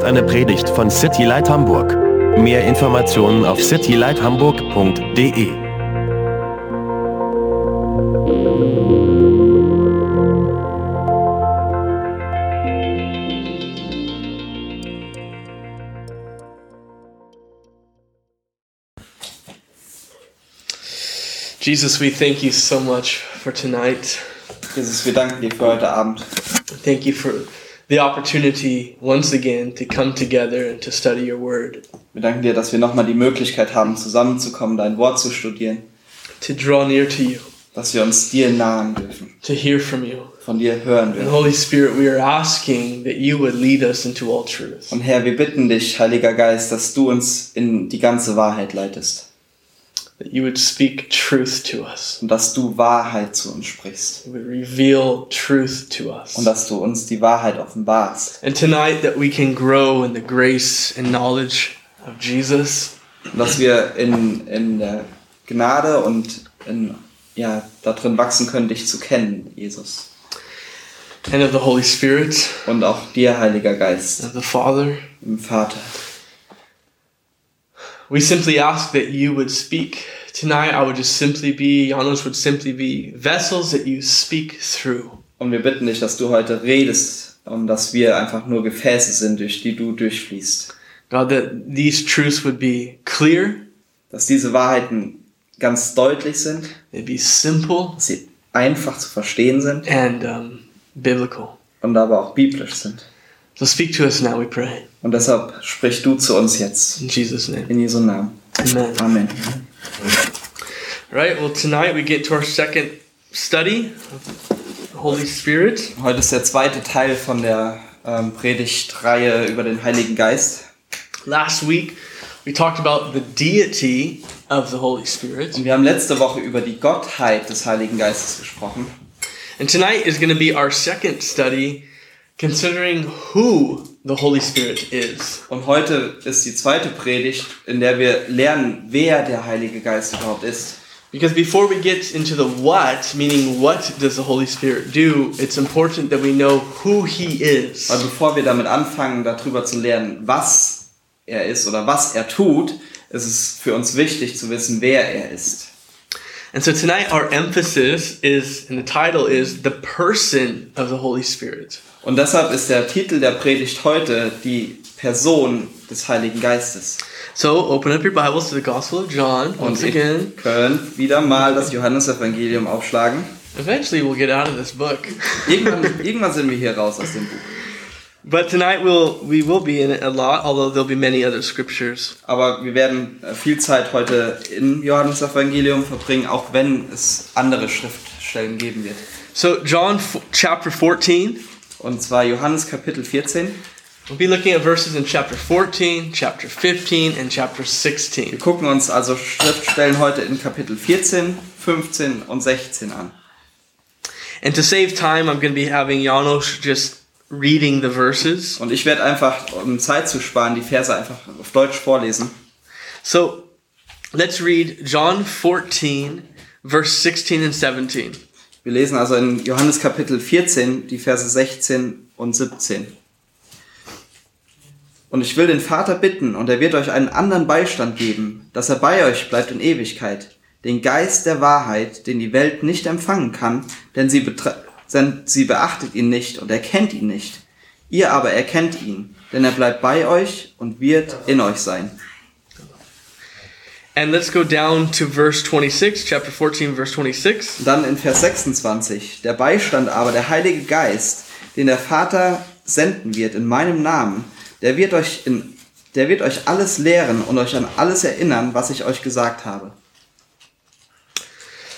ist eine Predigt von City Light Hamburg. Mehr Informationen auf citylighthamburg.de. Jesus, we thank you so much for tonight. Jesus, wir danken dir für heute Abend. Thank you for the opportunity once again to come together and to study your word, Wir danken dir, dass wir nochmal die Möglichkeit haben, zusammenzukommen, dein Wort zu studieren, to draw near to you, dass wir uns dir nahen dürfen, to hear from you. von dir hören And dürfen. Holy Spirit, we are asking that you would lead us into all truth. Und Herr, wir bitten dich, Heiliger Geist, dass du uns in die ganze Wahrheit leitest That you would speak truth to us. und dass du Wahrheit zu uns sprichst You would reveal truth to us. und dass du uns die Wahrheit offenbarst. And tonight that we can grow in the grace and knowledge of Jesus. Und dass wir in, in der Gnade und in, ja, darin wachsen können, dich zu kennen, Jesus. And of the Holy Spirit, Und auch dir, Heiliger Geist, of the Father. im Vater. We simply ask that you would speak. Tonight, I would just simply be, Janos would simply be vessels that you speak through. Und wir bitten dich, dass du heute redest und dass wir einfach nur Gefäße sind, durch die du durchfließt. God, that these truths would be clear, Dass diese Wahrheiten ganz deutlich sind, they'd be simple, dass sie einfach zu verstehen sind and um, biblical. und aber auch biblisch sind. So speak to us now, we pray. Und deshalb sprich du zu uns jetzt. In Jesus' name. In Jesu Namen. Amen. Amen. Right, well, tonight we get to our second study of the Holy Spirit. Heute ist der zweite Teil von der ähm, Predigtreihe über den Heiligen Geist. Last week, we talked about the deity of the Holy Spirit. Und wir haben letzte Woche über die Gottheit des Heiligen Geistes gesprochen. And tonight is going to be our second study considering who the Holy Spirit is. Und heute ist die zweite Predigt, in der wir lernen, wer der Heilige Geist überhaupt ist. Because before we get into the what, meaning what does the Holy Spirit do, it's important that we know who he is. Weil bevor wir damit anfangen, darüber zu lernen, was er ist oder was er tut, ist es für uns wichtig zu wissen, wer er ist. And so tonight our emphasis is, and the title is, the person of the Holy Spirit. Und deshalb ist der Titel der Predigt heute die Person des Heiligen Geistes. So open up your Bibles to the Gospel of John once Und ihr again. könnt wieder mal das Johannesevangelium aufschlagen. Eventually we'll get out of this book. Irgendwann, irgendwann sind wir hier raus aus dem Buch. But tonight we'll, we will be in it a lot, although there'll be many other scriptures. Aber wir werden äh, viel Zeit heute im Johannesevangelium verbringen, auch wenn es andere Schriftstellen geben wird. So John f- chapter 14, Und zwar Johannes Kapitel 14. We'll be looking at verses in chapter 14, chapter 15, and chapter Wir 16. gucken uns also Schriftstellen heute in Kapitel 14, 15 und 16 an. And to save time, I'm going to be having Janos just reading the verses. Und ich werde einfach, um Zeit zu sparen, die Verse einfach auf Deutsch vorlesen. So let's read John 14, verse 16 and 17. Wir lesen also in Johannes Kapitel 14 die Verse 16 und 17. Und ich will den Vater bitten, und er wird euch einen anderen Beistand geben, dass er bei euch bleibt in Ewigkeit, den Geist der Wahrheit, den die Welt nicht empfangen kann, denn sie, denn sie beachtet ihn nicht und erkennt ihn nicht. Ihr aber erkennt ihn, denn er bleibt bei euch und wird in euch sein. And let's go down to verse 26, chapter 14, verse 26. Und dann in Vers 26, der Beistand aber, der Heilige Geist, den der Vater senden wird in meinem Namen, der wird euch in, der wird euch alles lehren und euch an alles erinnern, was ich euch gesagt habe.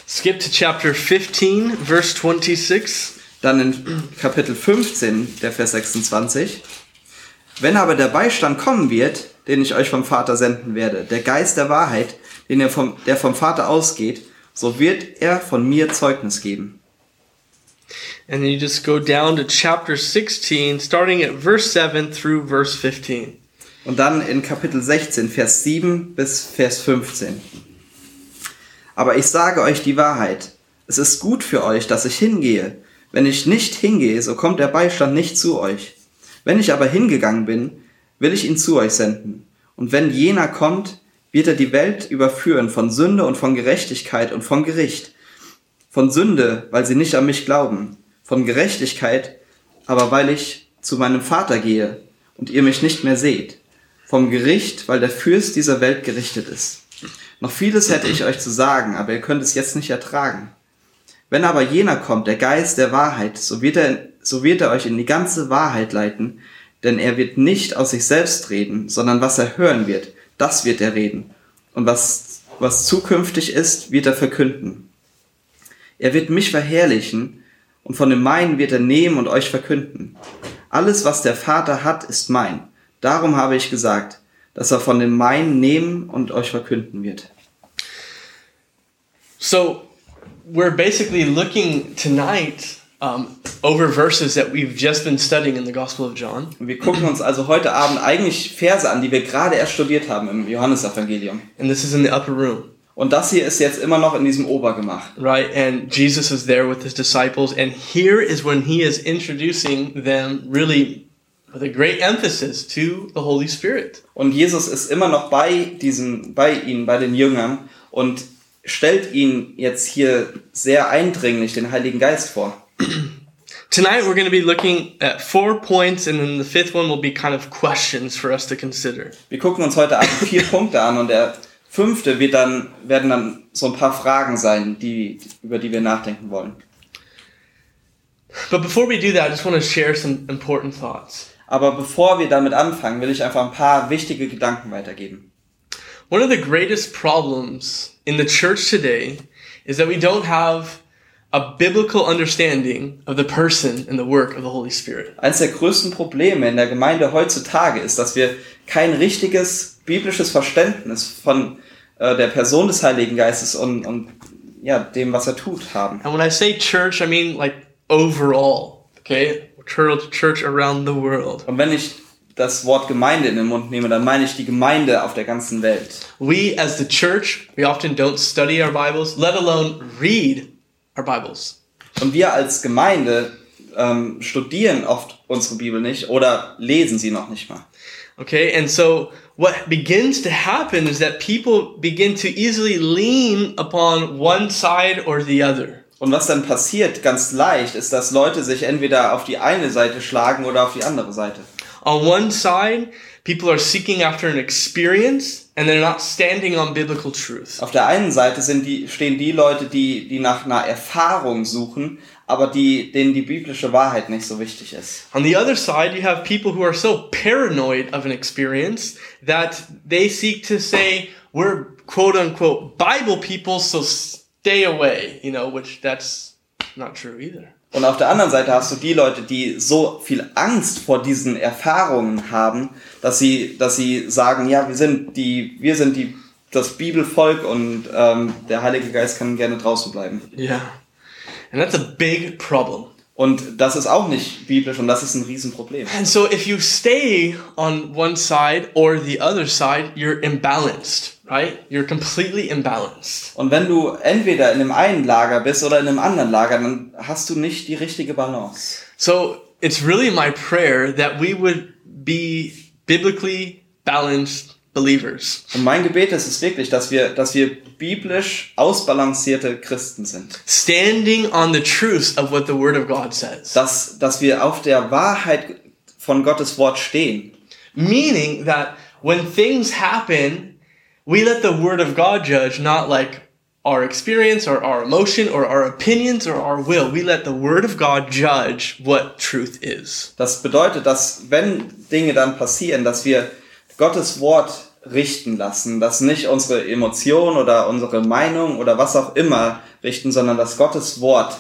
Skip to chapter 15, verse 26. Dann in Kapitel 15, der Vers 26. Wenn aber der Beistand kommen wird, den ich euch vom Vater senden werde, der Geist der Wahrheit, den ihr vom, der vom Vater ausgeht, so wird er von mir Zeugnis geben. And then you just go down to chapter 16, starting at verse 7 through verse 15. Und dann in Kapitel 16, Vers 7 bis Vers 15. Aber ich sage euch die Wahrheit. Es ist gut für euch, dass ich hingehe. Wenn ich nicht hingehe, so kommt der Beistand nicht zu euch. Wenn ich aber hingegangen bin, will ich ihn zu euch senden. Und wenn jener kommt, wird er die Welt überführen von Sünde und von Gerechtigkeit und von Gericht. Von Sünde, weil sie nicht an mich glauben. Von Gerechtigkeit, aber weil ich zu meinem Vater gehe und ihr mich nicht mehr seht. Vom Gericht, weil der Fürst dieser Welt gerichtet ist. Noch vieles hätte ich euch zu sagen, aber ihr könnt es jetzt nicht ertragen. Wenn aber jener kommt, der Geist der Wahrheit, so wird er, so wird er euch in die ganze Wahrheit leiten, denn er wird nicht aus sich selbst reden, sondern was er hören wird, das wird er reden. Und was, was zukünftig ist, wird er verkünden. Er wird mich verherrlichen, und von dem meinen wird er nehmen und euch verkünden. Alles, was der Vater hat, ist mein. Darum habe ich gesagt, dass er von dem meinen nehmen und euch verkünden wird. So we're basically looking tonight um, over verses that we've just been studying in the Gospel of John. Wir gucken uns also heute Abend eigentlich Verse an, die wir gerade erst studiert haben im Johannesevangelium. And this is in the upper room, Und das hier ist jetzt immer noch in diesem Obergemach. right? And Jesus is there with his disciples. And here is when he is introducing them really with a great emphasis to the Holy Spirit. Und Jesus ist immer noch bei diesen, bei ihnen, bei den Jüngern und stellt ihnen jetzt hier sehr eindringlich den Heiligen Geist vor. Tonight we're going to be looking at four points, and then the fifth one will be kind of questions for us to consider. Wir gucken uns heute Abend vier Punkte an und der fünfte wird dann, werden dann so ein paar Fragen sein, die, über die wir nachdenken wollen. But before we do that, I just want to share some important thoughts. Aber bevor wir damit anfangen, will ich einfach ein paar wichtige Gedanken weitergeben. One of the greatest problems in the church today is that we don't have a biblical understanding of the person and the work of the Holy Spirit. Eines der größten Probleme in der Gemeinde heutzutage ist, dass wir kein richtiges biblisches Verständnis von äh, der Person des Heiligen Geistes und, und ja, dem, was er tut, haben. And when I say church, I mean like overall, okay? Church, church around the world. Und wenn ich das Wort Gemeinde in den Mund nehme, dann meine ich die Gemeinde auf der ganzen Welt. We as the church, we often don't study our Bibles, let alone read our Bibles. Und wir als Gemeinde ähm, studieren oft unsere Bibel nicht oder lesen sie noch nicht mal. Okay, and so what begins to happen is that people begin to easily lean upon one side or the other. Und was dann passiert, ganz leicht, ist, dass Leute sich entweder auf die eine Seite schlagen oder auf die andere Seite. On one side, people are seeking after an experience and they're not standing on biblical truth. Auf der einen Seite sind die, stehen die Leute, die, die nach einer Erfahrung suchen, aber die, denen die biblische Wahrheit nicht so wichtig ist. On the other side, you have people who are so paranoid of an experience that they seek to say, we're quote unquote Bible people, so stay away, you know, which that's not true either. Und auf der anderen Seite hast du die Leute, die so viel Angst vor diesen Erfahrungen haben, dass sie, dass sie sagen, ja, wir sind die, wir sind die, das Bibelvolk und ähm, der Heilige Geist kann gerne draußen bleiben. Yeah. And that's a big problem. Und das ist auch nicht biblisch und das ist ein Riesenproblem. And so if you stay on one side or the other side, you're imbalanced, right? You're completely imbalanced. Und wenn du entweder in dem einen Lager bist oder in einem anderen Lager, dann hast du nicht die richtige Balance. So it's really my prayer that we would be biblically balanced believers. Und mein Gebet ist es wirklich, dass wir, dass wir biblisch ausbalancierte Christen sind. Standing on the truth of what the Word of God says. Dass, dass wir auf der Wahrheit von Gottes Wort stehen. Meaning that when things happen, we let the Word of God judge, not like our experience or our emotion or our opinions or our will. We let the Word of God judge what truth is. Das bedeutet, dass wenn Dinge dann passieren, dass wir Gottes Wort richten lassen, dass nicht unsere Emotion oder unsere Meinung oder was auch immer richten, sondern dass Gottes Wort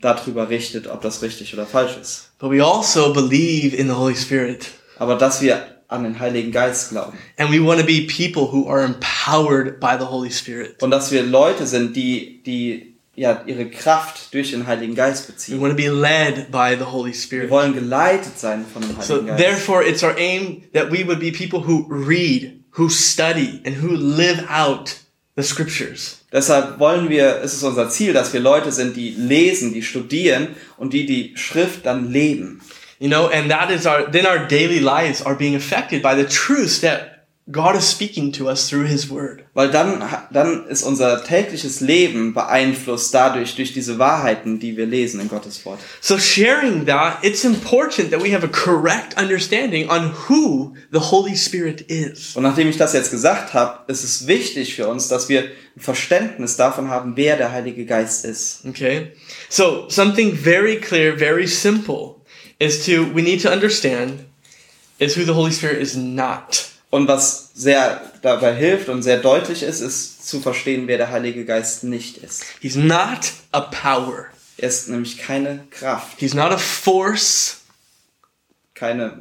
darüber richtet, ob das richtig oder falsch ist. But we also believe in the Holy Spirit. Aber dass wir an den Heiligen Geist glauben And we want to be people who are empowered by the Holy Spirit. und dass wir Leute sind, die, die ja, ihre Kraft durch den Heiligen Geist We beziehen. want to be led by the Holy Wir Spirit. wollen geleitet sein von dem So Heiligen Geist. therefore, it's our aim that we would be people who read, who study, and who live out the scriptures. Deshalb wollen wir, ist es unser Ziel, dass wir Leute sind, die lesen, die studieren und die die Schrift dann leben. You know, and that is our, then our daily lives are being affected by the truths that God is speaking to us through His Word. Weil dann, dann ist unser tägliches Leben beeinflusst dadurch, durch diese Wahrheiten, die wir lesen in Gottes Wort. So sharing that, it's important that we have a correct understanding on who the Holy Spirit is. Und nachdem ich das jetzt gesagt habe, ist es wichtig für uns, dass wir ein Verständnis davon haben, wer der Heilige Geist ist. Okay? So, something very clear, very simple is to, we need to understand is who the Holy Spirit is not. Und was sehr dabei hilft und sehr deutlich ist, ist zu verstehen, wer der Heilige Geist nicht ist. He's not a power. Er ist nämlich keine Kraft, He's not a force. keine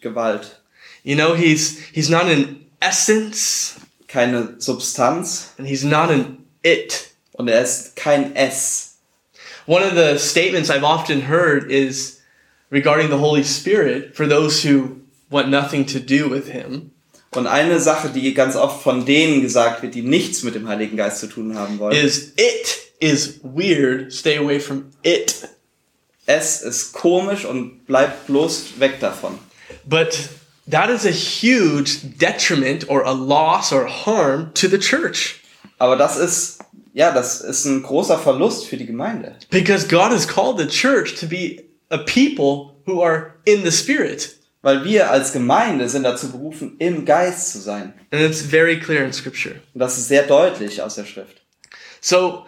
Gewalt, You know, he's he's not an essence keine Substanz and he's not an it. und er ist kein Es. One of the statements I've often heard is regarding the Holy Spirit for those who want nothing to do with him Und eine Sache, die ganz oft von denen gesagt wird, die nichts mit dem Heiligen Geist zu tun haben wollen, is it is weird. Stay away from it. es ist komisch und bleibt bloß weg davon. But that is a huge detriment or a loss or harm to the church Aber das ist, ja, das ist ein großer Verlust für die Gemeinde. because God has called the church to be a people who are in the spirit. Weil wir als Gemeinde sind dazu berufen, im Geist zu sein. And it's very clear in scripture. Und das ist sehr deutlich aus der Schrift. So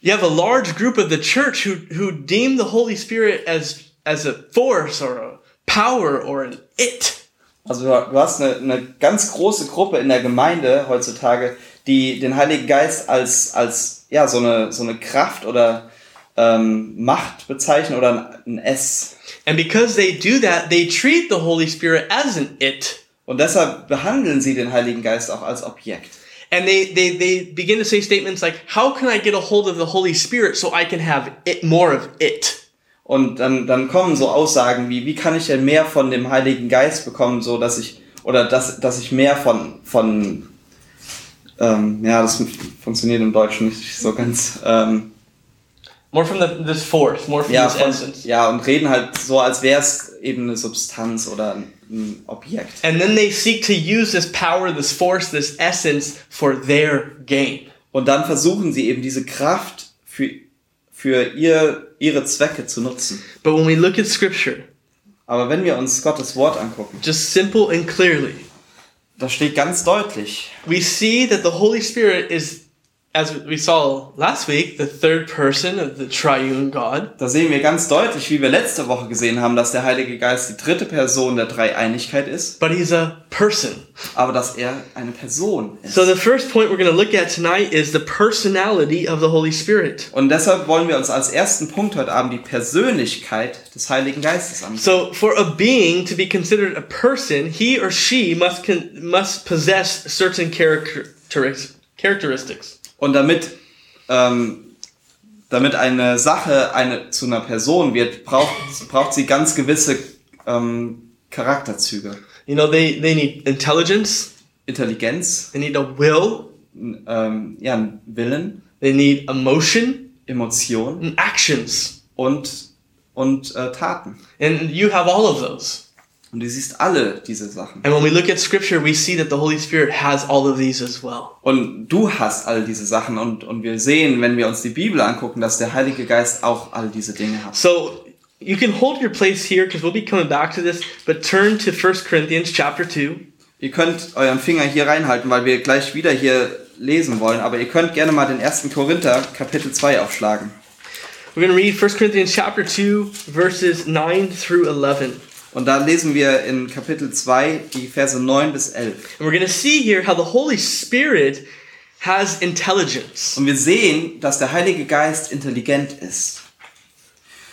you have a large group of the church who, who deem the Holy Spirit as, as a force or a power or an it. Also du hast eine, eine ganz große Gruppe in der Gemeinde heutzutage, die den Heiligen Geist als, als ja, so, eine, so eine Kraft oder ähm, Macht bezeichnen oder ein S. And because they do that, they treat the Holy Spirit as an it. Und deshalb behandeln sie den Heiligen Geist auch als Objekt. And they, they, they begin to say statements like, How can I get a hold of the Holy Spirit so I can have it more of it? Und dann, dann kommen so Aussagen wie, wie kann ich denn mehr von dem Heiligen Geist bekommen, so dass ich, oder dass, dass ich mehr von, von, ähm, ja, das funktioniert im Deutschen nicht so ganz, ähm, More from the, this force, more from ja, this von, essence. ja, und reden halt so, als wäre es eben eine Substanz oder ein, Objekt. And then they seek to use this power, this force, this essence for their gain. Und dann versuchen sie eben diese Kraft für, für ihr, ihre Zwecke zu nutzen. But when we look at scripture, Aber wenn wir uns Gottes Wort angucken, just simple and clearly, da steht ganz deutlich, we see that the Holy Spirit is, as we saw last week, the third person of the triune God. Da sehen wir ganz deutlich, wie wir letzte Woche gesehen haben, dass der Heilige Geist die dritte Person der Dreieinigkeit ist, But he's a person. aber dass er eine Person ist. So the first point we're going to look at tonight is the personality of the Holy Spirit. Und deshalb wollen wir uns als ersten Punkt heute Abend die Persönlichkeit des Heiligen Geistes ansehen. So for a being to be considered a person, he or she must must possess certain characteristics. Und damit, ähm, damit eine Sache eine, zu einer Person wird, braucht, braucht sie ganz gewisse ähm, Charakterzüge. You know, they, they need intelligence, Intelligenz, they need a will, ähm, ja, einen Willen, they need emotion, Emotion and actions. und, und äh, Taten. And you have all of those. Und du siehst alle diese Sachen. And when we look at scripture, we see that the Holy Spirit has all of these as well. Und du hast all diese Sachen und, und wir sehen, wenn wir uns die Bibel angucken, dass der Heilige Geist auch all diese Dinge hat. So you can hold your place here because we'll be coming back to this, but turn to 1 Corinthians chapter 2. Ihr könnt euren Finger hier reinhalten, weil wir gleich wieder hier lesen wollen, aber ihr könnt gerne mal den 1. Korinther Kapitel 2 aufschlagen. We're going to read 1 Corinthians chapter 2 verses 9 through 11. Und da lesen wir in Kapitel 2 die Verse 9 bis 11. And we're going to see here how the Holy Spirit has intelligence. Und wir sehen, dass der Heilige Geist intelligent ist.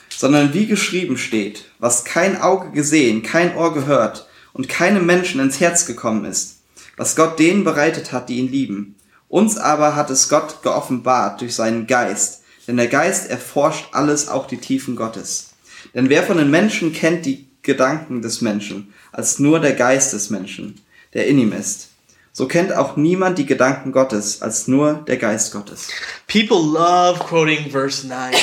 Sondern wie geschrieben steht, was kein Auge gesehen, kein Ohr gehört und keinem Menschen ins Herz gekommen ist, was Gott denen bereitet hat, die ihn lieben. Uns aber hat es Gott geoffenbart durch seinen Geist, denn der Geist erforscht alles, auch die Tiefen Gottes. Denn wer von den Menschen kennt die Gedanken des Menschen, als nur der Geist des Menschen, der in ihm ist? So kennt auch niemand die Gedanken Gottes, als nur der Geist Gottes. People love quoting verse 9.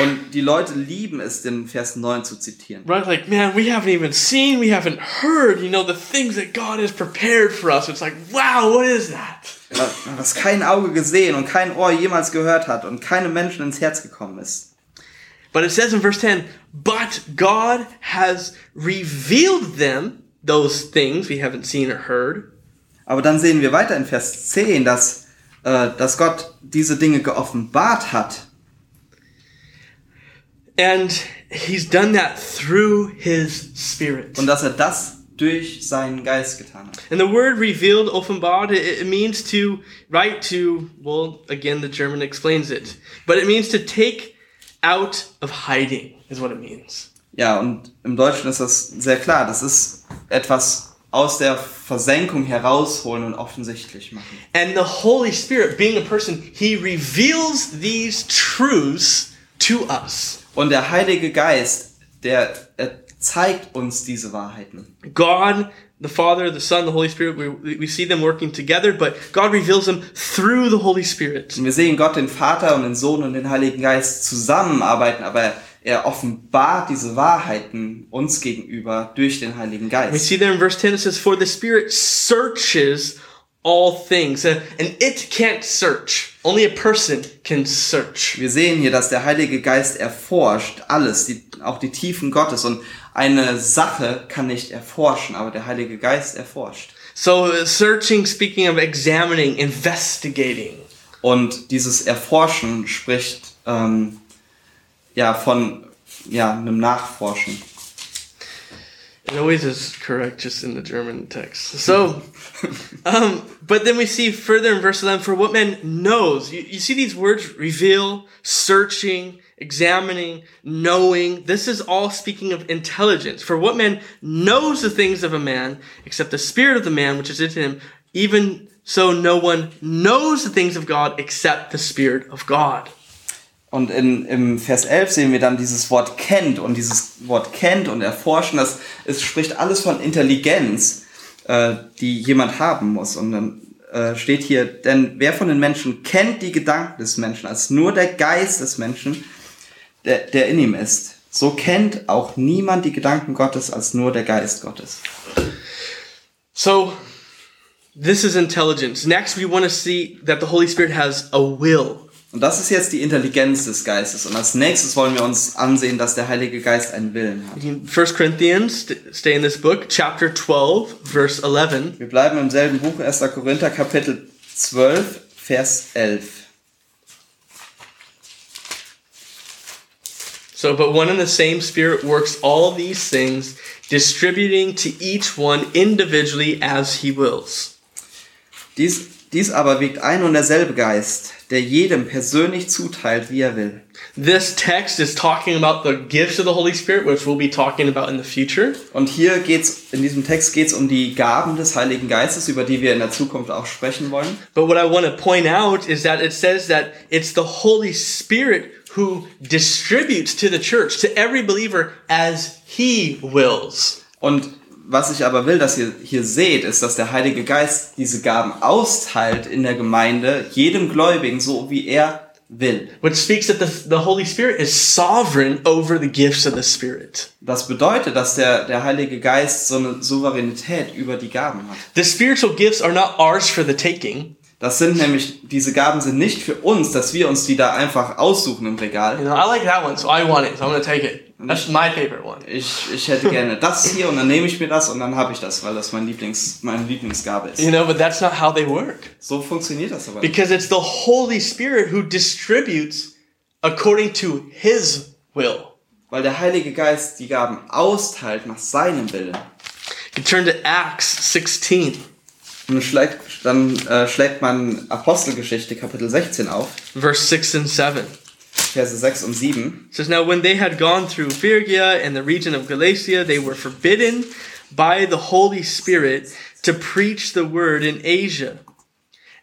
Und die Leute lieben es, den Vers 9 zu zitieren. Right? Like, man, we haven't even seen, we haven't heard, you know, the things that God has prepared for us. It's like, wow, what is that? Was kein Auge gesehen und kein Ohr jemals gehört hat und keinem Menschen ins Herz gekommen ist. But it says in verse 10, but God has revealed them, those things we haven't seen or heard, Aber dann sehen wir weiter in Vers 10, dass, äh, dass Gott diese Dinge geoffenbart hat. and He's done that through His Spirit. Und dass er das durch seinen Geist getan hat. And the word revealed, offenbart, it, it means to, right, to, well, again, the German explains it, but it means to take out of hiding, is what it means. Ja, und im Deutschen ist das sehr klar. Das ist etwas aus der Versenkung herausholen und offensichtlich machen. And the Holy Spirit, being a person, He reveals these truths to us. Und der Heilige Geist, der er zeigt uns diese Wahrheiten. God, the Father, the Son, the Holy Spirit, we, we see them working together, but God reveals them through the Holy Spirit. Und wir sehen Gott, den Vater und den Sohn und den Heiligen Geist zusammenarbeiten, aber er offenbart diese Wahrheiten uns gegenüber durch den Heiligen We Geist. see there in verse 10 it says, For the Spirit searches all things. And it can't search. Only a person can search. Wir sehen hier, dass der Heilige Geist erforscht alles, die, auch die Tiefen Gottes. Und eine Sache kann nicht erforschen, aber der Heilige Geist erforscht. So, uh, searching, speaking of examining, investigating. Und dieses Erforschen spricht ähm, ja von ja, einem Nachforschen. It always is correct just in the German text. So, um, but then we see further in verse 11, for what man knows. You, you see these words reveal, searching, examining, knowing. This is all speaking of intelligence. For what man knows the things of a man, except the spirit of the man which is in him, even so no one knows the things of God except the spirit of God. Und in, im Vers 11 sehen wir dann dieses Wort kennt und dieses Wort kennt und erforschen, das es spricht alles von Intelligenz, äh, die jemand haben muss. Und dann äh, steht hier, denn wer von den Menschen kennt die Gedanken des Menschen als nur der Geist des Menschen, der, der in ihm ist. So kennt auch niemand die Gedanken Gottes als nur der Geist Gottes. So, this is intelligence. Next, we want to see that the Holy Spirit has a will. Und das ist jetzt die Intelligenz des Geistes. Und als nächstes wollen wir uns ansehen, dass der Heilige Geist einen Willen hat. In 1 Corinthians, st- stay in this book, chapter 12, verse 11. Wir bleiben im selben Buch, 1. Korinther, Kapitel 12, Vers 11. So, but one and the same Spirit works all these things, distributing to each one individually as he wills. Dies, dies aber wiegt ein und derselbe Geist, der jedem persönlich zuteilt, wie er will. This text is talking about the gifts of the Holy Spirit, which we'll be talking about in the future. Und hier geht's, in diesem Text geht's um die Gaben des Heiligen Geistes, über die wir in der Zukunft auch sprechen wollen. But what I want to point out is that it says that it's the Holy Spirit who distributes to the church, to every believer, as he wills. Und was ich aber will, dass ihr hier seht, ist, dass der Heilige Geist diese Gaben austeilt in der Gemeinde, jedem Gläubigen, so wie er will. Which speaks that the, the Holy Spirit is sovereign over the gifts of the Spirit. Das bedeutet, dass der, der Heilige Geist so eine Souveränität über die Gaben hat. The spiritual gifts are not ours for the taking. Das sind nämlich, diese Gaben sind nicht für uns, dass wir uns die da einfach aussuchen im You Regal. know, I like that one, so I want it, so I'm to take it. That's my favorite one. Ich, ich hätte gerne das hier und dann nehme ich mir das und dann habe ich das, weil das mein Lieblings, meine Lieblingsgabe ist. You know, but that's not how they work. So funktioniert das aber nicht. Because it's the Holy Spirit who distributes according to his will. Weil der Heilige Geist die Gaben austeilt nach seinem Willen. You turn to Acts 16. Dann schlägt, dann, äh, schlägt man Apostelgeschichte Kapitel 16 auf, verse 6 and 7. Verse 6 und 7. It says, Now when they had gone through Phrygia and the region of Galatia, they were forbidden by the Holy Spirit to preach the word in Asia.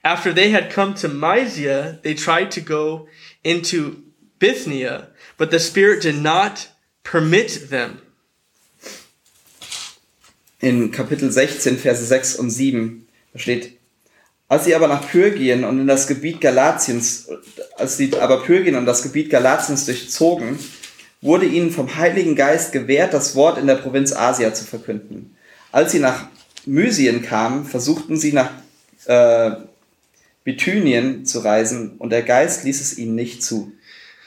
After they had come to Mysia, they tried to go into Bithynia, but the Spirit did not permit them. in Kapitel 16, Verse 6 und 7, da steht, als sie aber nach Pyrgien und in das Gebiet Galatiens, als sie aber Pyrgien und das Gebiet Galatiens durchzogen, wurde ihnen vom Heiligen Geist gewährt, das Wort in der Provinz Asia zu verkünden. Als sie nach Mysien kamen, versuchten sie nach äh, Bithynien zu reisen und der Geist ließ es ihnen nicht zu.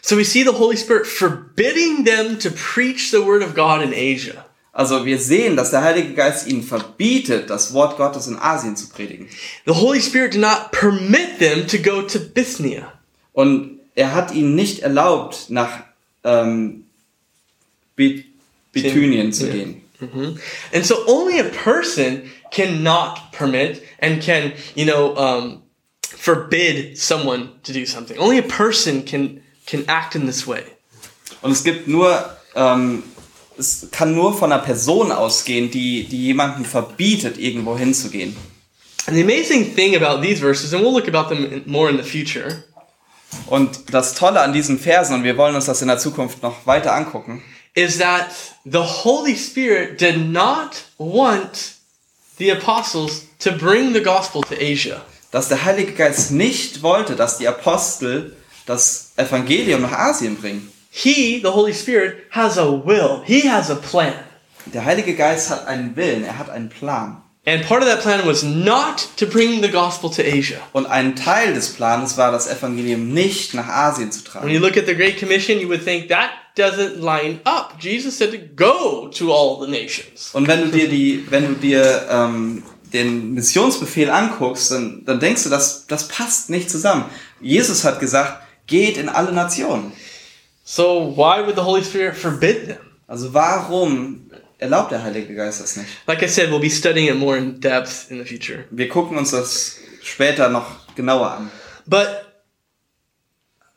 So we see the Holy Spirit forbidding them to preach the word of God in Asia. Also wir sehen, dass der Heilige Geist ihnen verbietet, das Wort Gottes in Asien zu predigen. The Holy Spirit did not permit them to go to Bithynia. Und er hat ihnen nicht erlaubt, nach ähm, Bi- Bithynien zu gehen. And so only a person cannot permit and can, you know, um, forbid someone to do something. Only a person can can act in this way. Und es gibt nur, ähm, es kann nur von einer Person ausgehen, die, die jemanden verbietet, irgendwo hinzugehen. And the amazing thing about these verses, and we'll look about them more in the future, Und das Tolle an diesen Versen, und wir wollen uns das in der Zukunft noch weiter angucken, is that the Holy Spirit did not want the apostles to bring the gospel to Asia. dass der Heilige Geist nicht wollte, dass die Apostel das Evangelium nach Asien bringen. He, the Holy Spirit, has a will. He has a plan. Der Heilige Geist hat einen Willen, er hat einen Plan. And part of that plan was not to bring the gospel to Asia. Und ein Teil des Planes war, das Evangelium nicht nach Asien zu When you tragen. look at the Great Commission, you would think that doesn't line up. Jesus said to go to all the nations. Und wenn du dir die, wenn du dir ähm, den Missionsbefehl anguckst, dann, dann denkst du, das, das passt nicht zusammen. Jesus hat gesagt, geht in alle Nationen. So why would the Holy Spirit forbid them? Also warum erlaubt der Heilige Geist das nicht? Like I said, we'll be studying it more in depth in the future. Wir gucken uns das später noch genauer an. But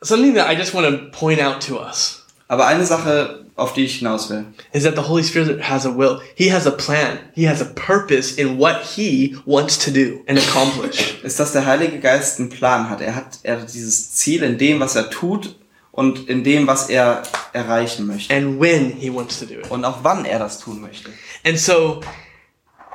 something that I just want to point out to us Aber eine Sache, auf die ich hinaus will, is that the Holy Spirit has a will. He has a plan. He has a purpose in what he wants to do and accomplish. ist, dass der Heilige Geist einen Plan hat. Er hat, er hat dieses Ziel in dem, was er tut und in dem, was er erreichen möchte. and when he wants to do it. Und auch wann er das tun möchte. And so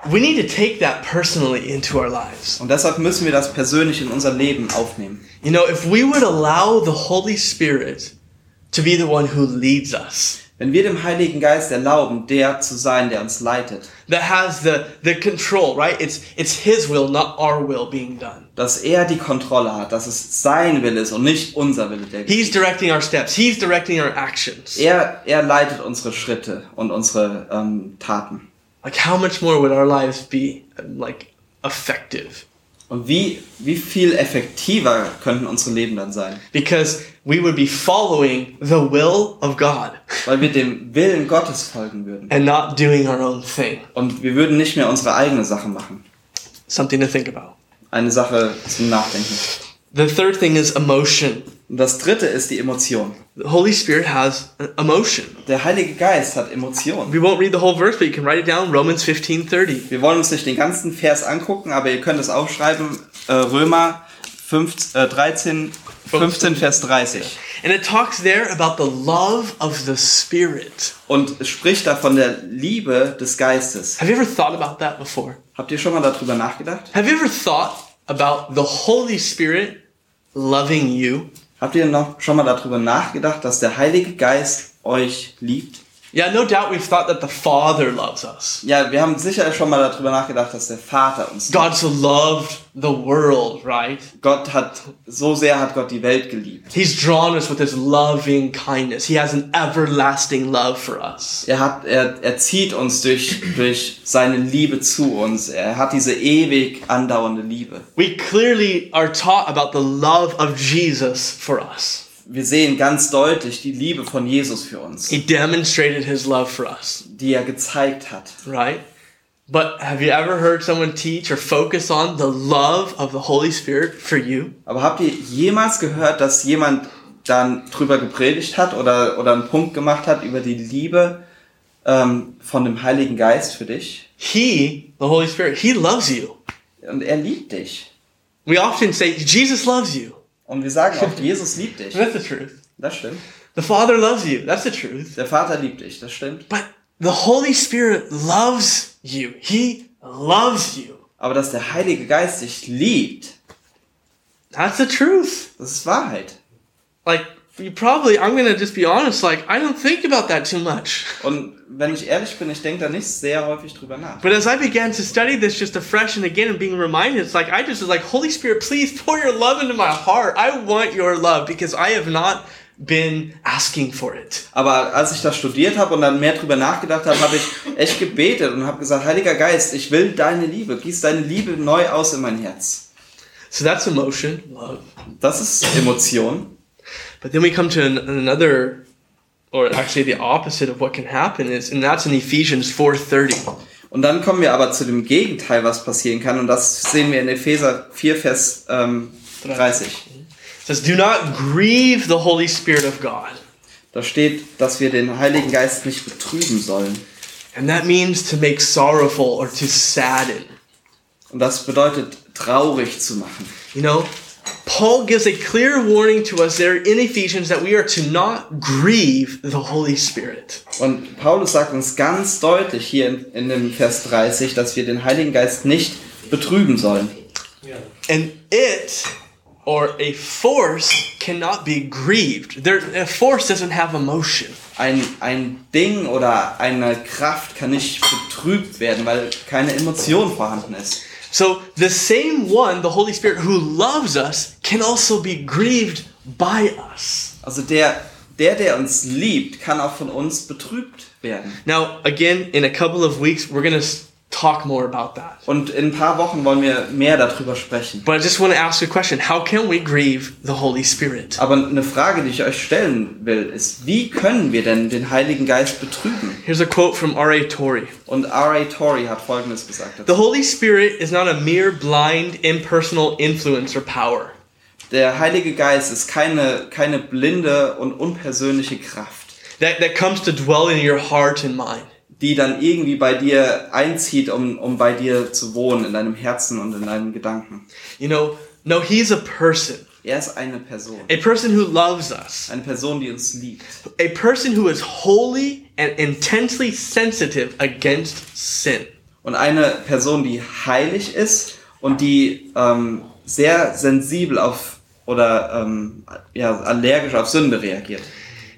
we need to take that personally into our lives. Und deshalb müssen wir das persönlich in unser Leben aufnehmen. You know, if we would allow the Holy Spirit to be the one who leads us, Wenn wir dem Heiligen Geist erlauben, der zu sein, der uns leitet, that has the the control, right? It's it's his will, not our will being done. Dass er die Kontrolle hat, dass es sein Wille ist und nicht unser Wille, der He's directing our steps. He's directing our actions. Er, er leitet unsere Schritte und unsere ähm, Taten. Like how much more would our lives be like effective? Und wie, wie viel effektiver könnten unsere Leben dann sein? Because we would be following the will of God Weil wir dem Willen Gottes folgen würden. and not doing our own thing. Und wir würden nicht mehr unsere eigene Sache machen. Something to think about. Eine Sache zum Nachdenken. The third thing is emotion. Das dritte ist die Emotion. The Holy Spirit has emotion. Der Heilige Geist hat Emotionen. We won't read the whole verse, but you can write it down. Romans 15:30. Wir wollen uns nicht den ganzen Vers angucken, aber ihr könnt es aufschreiben. Äh, Römer 5, äh, 13, 15, Vers 30. And it talks there about the love of the Spirit. Und es spricht da von der Liebe des Geistes. Have you ever thought about that before? Habt ihr schon mal darüber nachgedacht? Have you ever thought about the Holy Spirit loving you? Habt ihr noch schon mal darüber nachgedacht, dass der Heilige Geist euch liebt? Yeah, no doubt we've thought that the Father loves us. Ja, wir haben sicher schon mal darüber nachgedacht, dass der Vater uns. God so loved the world, right? Gott hat, so sehr hat Gott die Welt geliebt. He's drawn us with his loving kindness. He has an everlasting love for us. Er hat, er, er zieht uns durch, durch seine Liebe zu uns. Er hat diese ewig andauernde Liebe. We clearly are taught about the love of Jesus for us. Wir sehen ganz deutlich die Liebe von Jesus für uns, He demonstrated his love for us, die er gezeigt hat. right? But have you ever heard someone teach or focus on the love of the Holy Spirit for you? Aber habt ihr jemals gehört, dass jemand dann drüber gepredigt hat oder, oder einen Punkt gemacht hat über die Liebe ähm, von dem Heiligen Geist für dich? He, the Holy Spirit, He loves you. Und er liebt dich. We often say, Jesus loves you. Und wir sagen oft, Jesus liebt dich. That's the truth. Das stimmt. The Father loves you. That's the truth. Der Vater liebt dich. Das stimmt. But the Holy Spirit loves you. He loves you. Aber dass der Heilige Geist dich liebt, That's the truth. das ist Wahrheit. like you probably I'm gonna just be honest, like I don't think about that too much. Und wenn ich ehrlich bin, ich denke da nicht sehr häufig drüber nach. But as I began to study this just afresh and again and being reminded, it's like I just was like, Holy Spirit, please pour your love into my heart. I want your love because I have not been asking for it. Aber als ich das studiert habe und dann mehr drüber nachgedacht habe, habe ich echt gebetet und habe gesagt, Heiliger Geist, ich will deine Liebe. Gieß deine Liebe neu aus in mein Herz. So that's emotion, love. Das ist Emotion. But then we come to an, another, or actually the opposite of what can happen is, and that's in Ephesians 4:30. Und dann kommen wir aber zu dem Gegenteil, was passieren kann. Und das sehen wir in Epheser 4, Vers ähm, 30. It says, "Do not grieve the Holy Spirit of God." Da steht, dass wir den Heiligen Geist nicht betrüben sollen. And that means to make sorrowful or to sadden. Und das bedeutet, traurig zu machen. You know, Paul gives a clear warning to us there in Ephesians that we are to not grieve the Holy Spirit. Und Paulus sagt uns ganz deutlich hier in, in dem Vers 30, dass wir den Heiligen Geist nicht betrüben sollen. And it or a force cannot be grieved. There, a force doesn't have emotion. Ein, ein Ding oder eine Kraft kann nicht betrübt werden, weil keine Emotion vorhanden ist. So the same one, the Holy Spirit who loves us, can also be grieved by us. Also der, der, der uns liebt, kann auch von uns betrübt werden. Now, again, in a couple of weeks, we're going to talk more about that. Und in ein paar Wochen wollen wir mehr darüber sprechen. But I just want to ask you a question. How can we grieve the Holy Spirit? Aber eine Frage, die ich euch stellen will, ist, wie können wir denn den Heiligen Geist betrüben? Here's a quote from R.A. Torrey. Und R.A. Torrey hat Folgendes gesagt. The. Holy Spirit is not a mere blind, impersonal influence or power. Der Heilige Geist ist keine, keine blinde und unpersönliche Kraft, that, that comes to dwell in your heart and mind. Die dann irgendwie bei dir einzieht, um, um bei dir zu wohnen, in deinem Herzen und in deinen Gedanken. You know, no, he's a person. Er ist eine Person. A person who loves us. Eine Person, die uns liebt. A person who is holy and intensely sensitive against sin. Und eine Person, die heilig ist und die ähm, sehr sensibel auf oder ähm, ja, allergisch auf Sünde reagiert.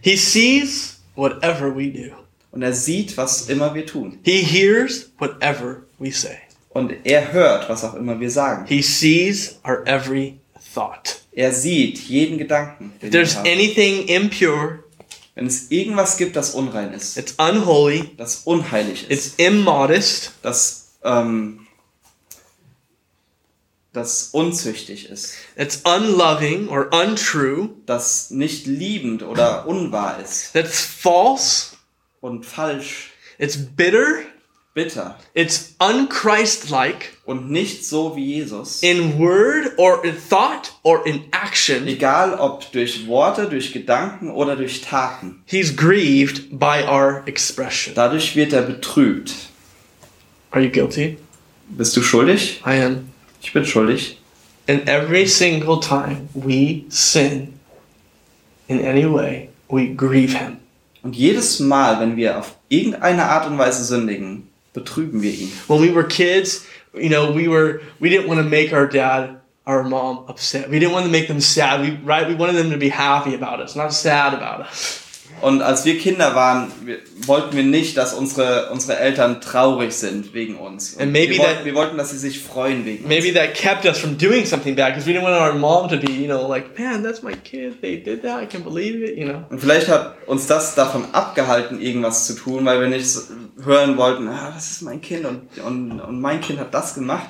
He sees whatever we do. Und er sieht, was immer wir tun. He hears whatever we say. Und er hört, was auch immer wir sagen. He sees our every thought. Er sieht jeden Gedanken. If there's anything impure, Wenn es irgendwas gibt, das unrein ist, it's unholy, das unheilig ist, it's immodest, das, ähm, das unzüchtig ist, it's unloving or untrue, das nicht liebend oder unwahr ist that's false, und falsch, it's bitter, bitter it's unchristlike und nicht so wie Jesus. in word or in thought or in action. Egal ob durch Worte, durch Gedanken oder durch Taten. He's grieved by our expression. Dadurch wird er betrübt. Are you guilty? Bist du schuldig? I am. Ich bin schuldig. And every single time we sin in any way, we grieve him. Und jedes Mal, wenn wir auf irgendeine Art und Weise sündigen, betrüben wir ihn. When we were kids, you know, we were we didn't want to make our dad our mom upset. We didn't want to make them sad. We right we wanted them to be happy about us, not sad about us. Und als wir Kinder waren, wir, wollten wir nicht, dass unsere, unsere Eltern traurig sind wegen uns. Und And maybe wir, wollten, that- wir wollten, dass sie sich freuen wegen Maybe uns. that kept us from doing something bad because we didn't want our mom to be, you know, like, man, that's my kid. They did that. I can't believe it. You know. Und vielleicht hat uns das davon abgehalten, irgendwas zu tun, weil wir nicht hören wollten, ah, das ist mein Kind und, und, und mein Kind hat das gemacht.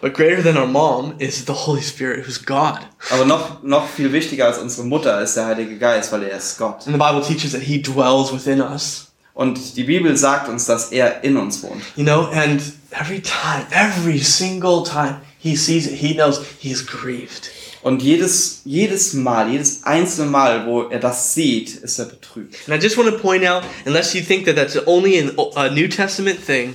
But greater than our mom is the Holy Spirit, who's God. Aber noch, noch viel wichtiger als unsere Mutter ist der Heilige Geist, weil er ist Gott. And the Bible teaches that He dwells within us. Und die Bibel sagt uns, dass er in uns wohnt. You know, and every time, every single time He sees it, He knows He's grieved. Und jedes, jedes Mal, jedes einzelne Mal, wo er das sieht, ist er betrübt. And I just want to point out, unless you think that that's only an, a New Testament thing,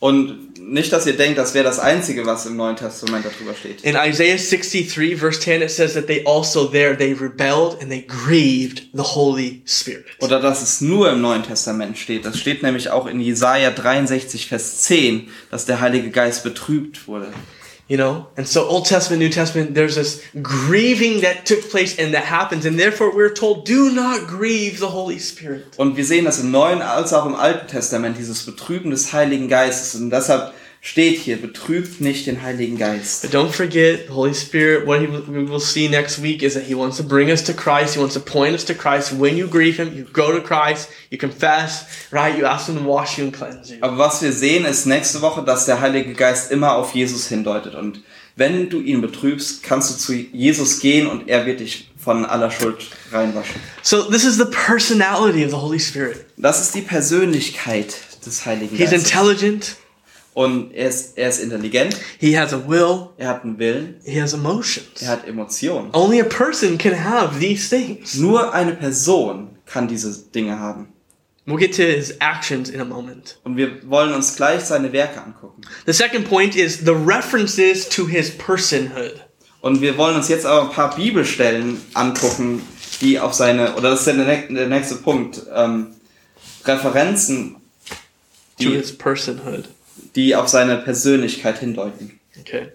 Und nicht, dass ihr denkt, das wäre das Einzige, was im Neuen Testament darüber steht. in Isaiah 63, verse 10, it says that they also there, they rebelled and they grieved the Holy Spirit. Oder dass es nur im Neuen Testament steht. Das steht nämlich auch in Jesaja 63, Vers 10, dass der Heilige Geist betrübt wurde. You know? And so Old Testament, New Testament, there's this grieving that took place and that happens. And therefore we're told, do not grieve the Holy Spirit. Und wir sehen das im Neuen als auch im Alten Testament, dieses Betrüben des Heiligen Geistes. Und deshalb steht hier, betrübt nicht den Heiligen Geist. But don't forget, the Holy Spirit, what he, we will see next week is that He wants to bring us to Christ. He wants to point us to Christ. When you grieve Him, you go to Christ, you confess, right? You ask Him to wash you and cleanse you. Aber was wir sehen ist nächste Woche, dass der Heilige Geist immer auf Jesus hindeutet. Und wenn du ihn betrübst, kannst du zu Jesus gehen und er wird dich von aller Schuld reinwaschen. So this is the personality of the Holy Spirit. Das ist die Persönlichkeit des Heiligen He's Geistes. intelligent, Und er ist, er ist intelligent, He has a will, er hat einen Willen, He has emotions. er hat Emotionen. Only a person can have these things. Nur eine Person kann diese Dinge haben. We'll get to his actions in a moment. Und wir wollen uns gleich seine Werke angucken. The second point is the references to his personhood. Und wir wollen uns jetzt aber ein paar Bibelstellen angucken, die auf seine, oder das ist der, nä- der nächste Punkt, ähm, Referenzen, To his personhood. Die auf seine Persönlichkeit hindeuten. Okay.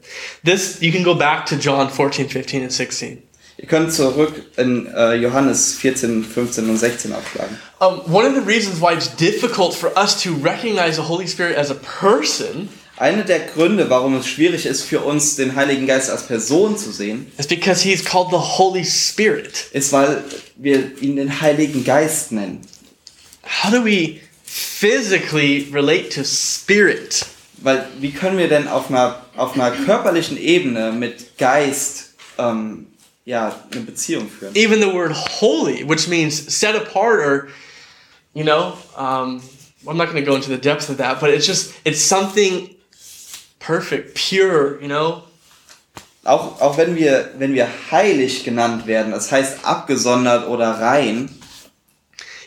This, you can go back to John 14, 15, and 16. Ihr könnt zurück in äh, Johannes 14, 15 und 16 aufschlagen. Um, one of the reasons why it's difficult for us to recognize the Holy Spirit as a person Einer der Gründe, warum es schwierig ist für uns, den Heiligen Geist als Person zu sehen, is because he's called the Holy Spirit. ist, weil wir ihn den Heiligen Geist nennen. How do we physically relate to spirit? Weil wie können wir denn auf einer, auf einer körperlichen Ebene mit Geist ähm, ja, eine Beziehung führen? Even the word holy, which means set apart or, you know, um, I'm not going to go into the depths of that, but it's just, it's something perfect, pure, you know? Auch, auch wenn, wir, wenn wir heilig genannt werden, das heißt abgesondert oder rein,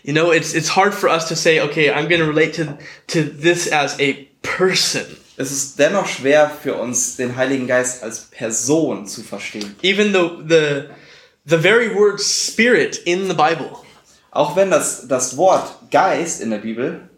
You know, it's, it's hard for us to say, okay, I'm going to relate to, to this as a person. es ist dennoch schwer für uns, den Heiligen Geist als Person zu verstehen. Even though the, the very word spirit in the Bible, Auch wenn das, das Wort Geist in der Bibel,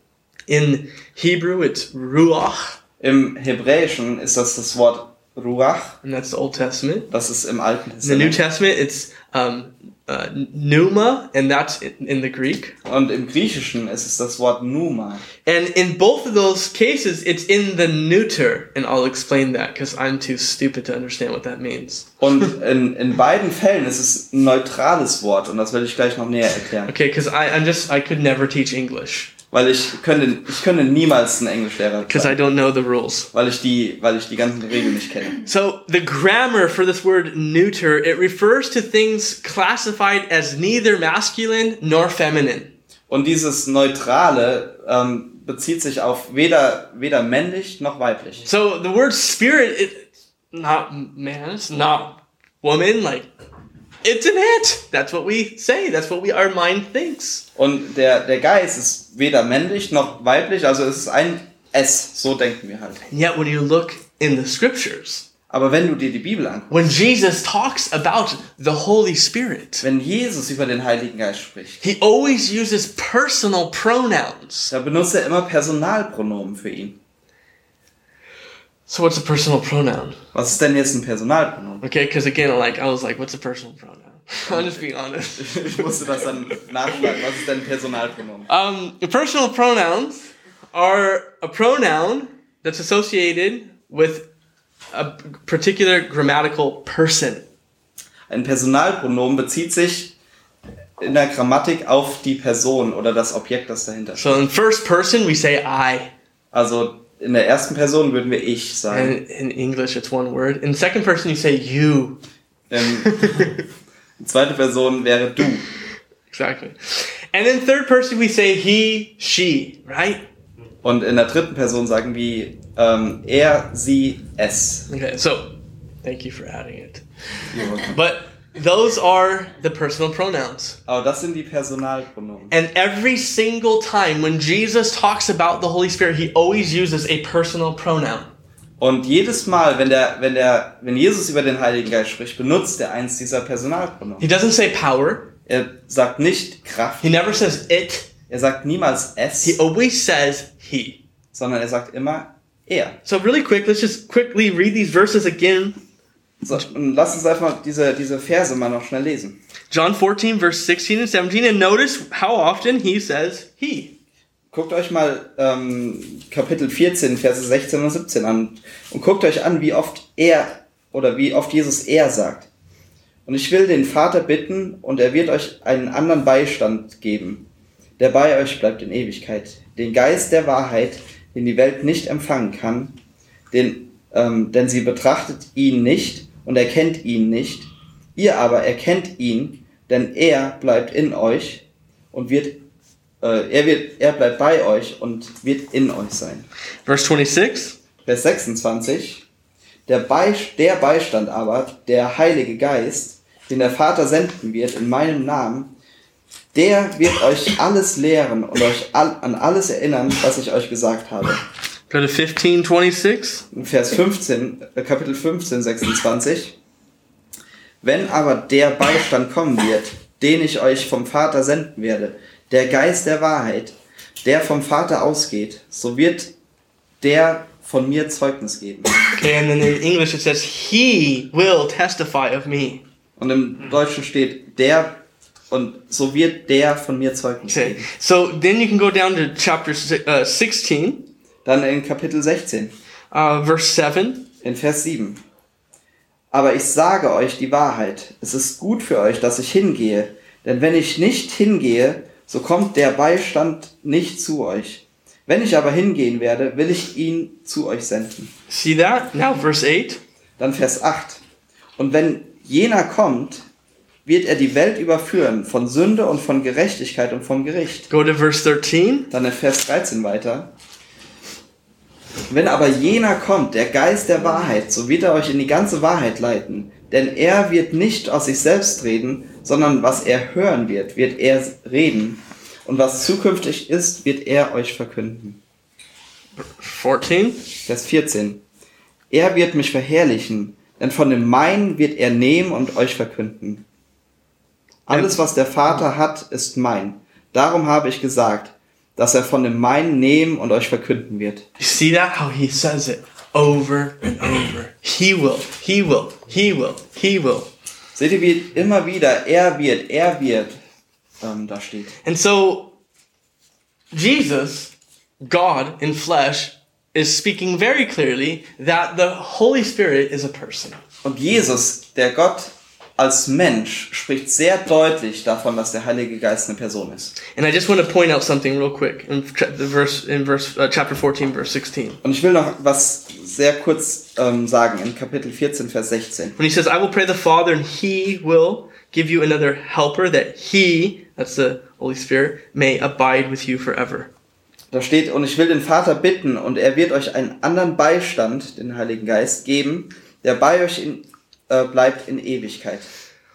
in Hebrew, it's ruach, im Hebräischen ist das das Wort Ruach, and that's the Old Testament. das ist im Alten In the New Testament. Testament, it's um, uh, pneuma, and that's in, in the Greek. Und im Griechischen ist es das Wort Numa. And in both of those cases, it's in the neuter, and I'll explain that because I'm too stupid to understand what that means. Und in, in beiden Fällen ist es ein neutrales Wort und das werde ich gleich noch näher erklären. Okay, because I I'm just I could never teach English Weil ich könnte, ich könnte niemals einen Englischlehrer because I don't know the rules. weil ich die, weil ich die ganzen Regeln nicht kenne. So the grammar for this word neuter it refers to things classified as neither masculine nor feminine. Und dieses Neutrale ähm, bezieht sich auf weder, weder männlich noch weiblich. So the word spirit, it, not man, it's not woman, like it's an it. That's what we say. That's what we our mind thinks. Und der, der Geist ist weder männlich noch weiblich, also es ist ein S, so denken wir halt. And yet when you look in the scriptures, Aber wenn du dir die Bibel anguckst, when Jesus talks about the Holy Spirit, wenn Jesus über den Heiligen Geist spricht, he always uses personal pronouns. da benutzt er immer Personalpronomen für ihn. So what's a personal pronoun? Was ist denn jetzt ein Personalpronomen? Okay, because again, like I was like, what's a personal pronoun? I'm just being honest. Ich musste das dann nachschlagen. Was ist denn ein Personalpronomen? Um, personal pronouns are a pronoun that's associated with a particular grammatical person. Ein Personalpronomen bezieht sich in der Grammatik auf die Person oder das Objekt, das dahinter steht. So in first person, we say I. Also in der ersten Person würden wir ich sagen. And in English, it's one word. In second person, you say you. Ähm, zweite Person wäre du. Exactly. And in third person, we say he, she, right? Und in der dritten Person sagen wir ähm, er, sie, es. Okay, so thank you for adding it. But those are the personal pronouns. Aber das sind die Personalpronomen. And every single time when Jesus talks about the Holy Spirit, he always uses a personal pronoun. Und jedes Mal, wenn der, wenn der, wenn Jesus über den Heiligen Geist spricht, benutzt er eins dieser Personalpronomen. He doesn't say power. Er sagt nicht Kraft, He never says it. er sagt niemals es, He always says he. sondern er sagt immer er. So really quick, let's just quickly read these verses again. So, und lass uns einfach diese, diese Verse mal noch schnell lesen. John 14, verse 16 and 17, and notice how often he says he. Guckt euch mal ähm, Kapitel 14, Verse 16 und 17 an und guckt euch an, wie oft er oder wie oft Jesus er sagt. Und ich will den Vater bitten und er wird euch einen anderen Beistand geben, der bei euch bleibt in Ewigkeit. Den Geist der Wahrheit, den die Welt nicht empfangen kann, den, ähm, denn sie betrachtet ihn nicht und erkennt ihn nicht. Ihr aber erkennt ihn, denn er bleibt in euch und wird äh, er, wird, er bleibt bei euch und wird in euch sein. Verse 26. Vers 26. Der, Beist, der Beistand aber, der Heilige Geist, den der Vater senden wird in meinem Namen, der wird euch alles lehren und euch all, an alles erinnern, was ich euch gesagt habe. To 15, 26. In Vers 15, äh, Kapitel 15, 26. Wenn aber der Beistand kommen wird, den ich euch vom Vater senden werde, der Geist der Wahrheit, der vom Vater ausgeht, so wird der von mir Zeugnis geben. Okay, and then in English it says, He will testify of me. Und im Deutschen steht der und so wird der von mir Zeugnis Okay, geben. so then you can go down to chapter si- uh, 16, Dann in Kapitel 16, uh, verse 7. in Vers 7. Aber ich sage euch die Wahrheit. Es ist gut für euch, dass ich hingehe. Denn wenn ich nicht hingehe, so kommt der Beistand nicht zu euch. Wenn ich aber hingehen werde, will ich ihn zu euch senden. See that? Now, verse 8. Dann Vers 8. Und wenn jener kommt, wird er die Welt überführen von Sünde und von Gerechtigkeit und vom Gericht. Go to verse 13. Dann in Vers 13 weiter. Wenn aber jener kommt, der Geist der Wahrheit, so wird er euch in die ganze Wahrheit leiten. Denn er wird nicht aus sich selbst reden, sondern was er hören wird, wird er reden. Und was zukünftig ist, wird er euch verkünden. 14. Vers 14. Er wird mich verherrlichen, denn von dem Meinen wird er nehmen und euch verkünden. Alles, was der Vater hat, ist mein. Darum habe ich gesagt, dass er von dem Meinen nehmen und euch verkünden wird. You see that? How he says it over and over. He will, he will, he will, he will. Seht ihr, wie immer wieder er wird, er wird ähm, da steht. And so, Jesus, God in flesh, is speaking very clearly that the Holy Spirit is a person. Und Jesus, der Gott als Mensch, spricht sehr deutlich davon, dass der Heilige Geist eine Person ist. And I just want to point out something real quick in verse in verse uh, chapter 14 verse 16. Und ich will noch was sehr kurz ähm, sagen in Kapitel 14, Vers 16. When he says, "I will pray the Father and he will give you another helper that he, that's the Holy Spirit, may abide with you forever." Da steht, und ich will den Vater bitten, und er wird euch einen anderen Beistand, den Heiligen Geist, geben, der bei euch in, äh, bleibt in Ewigkeit.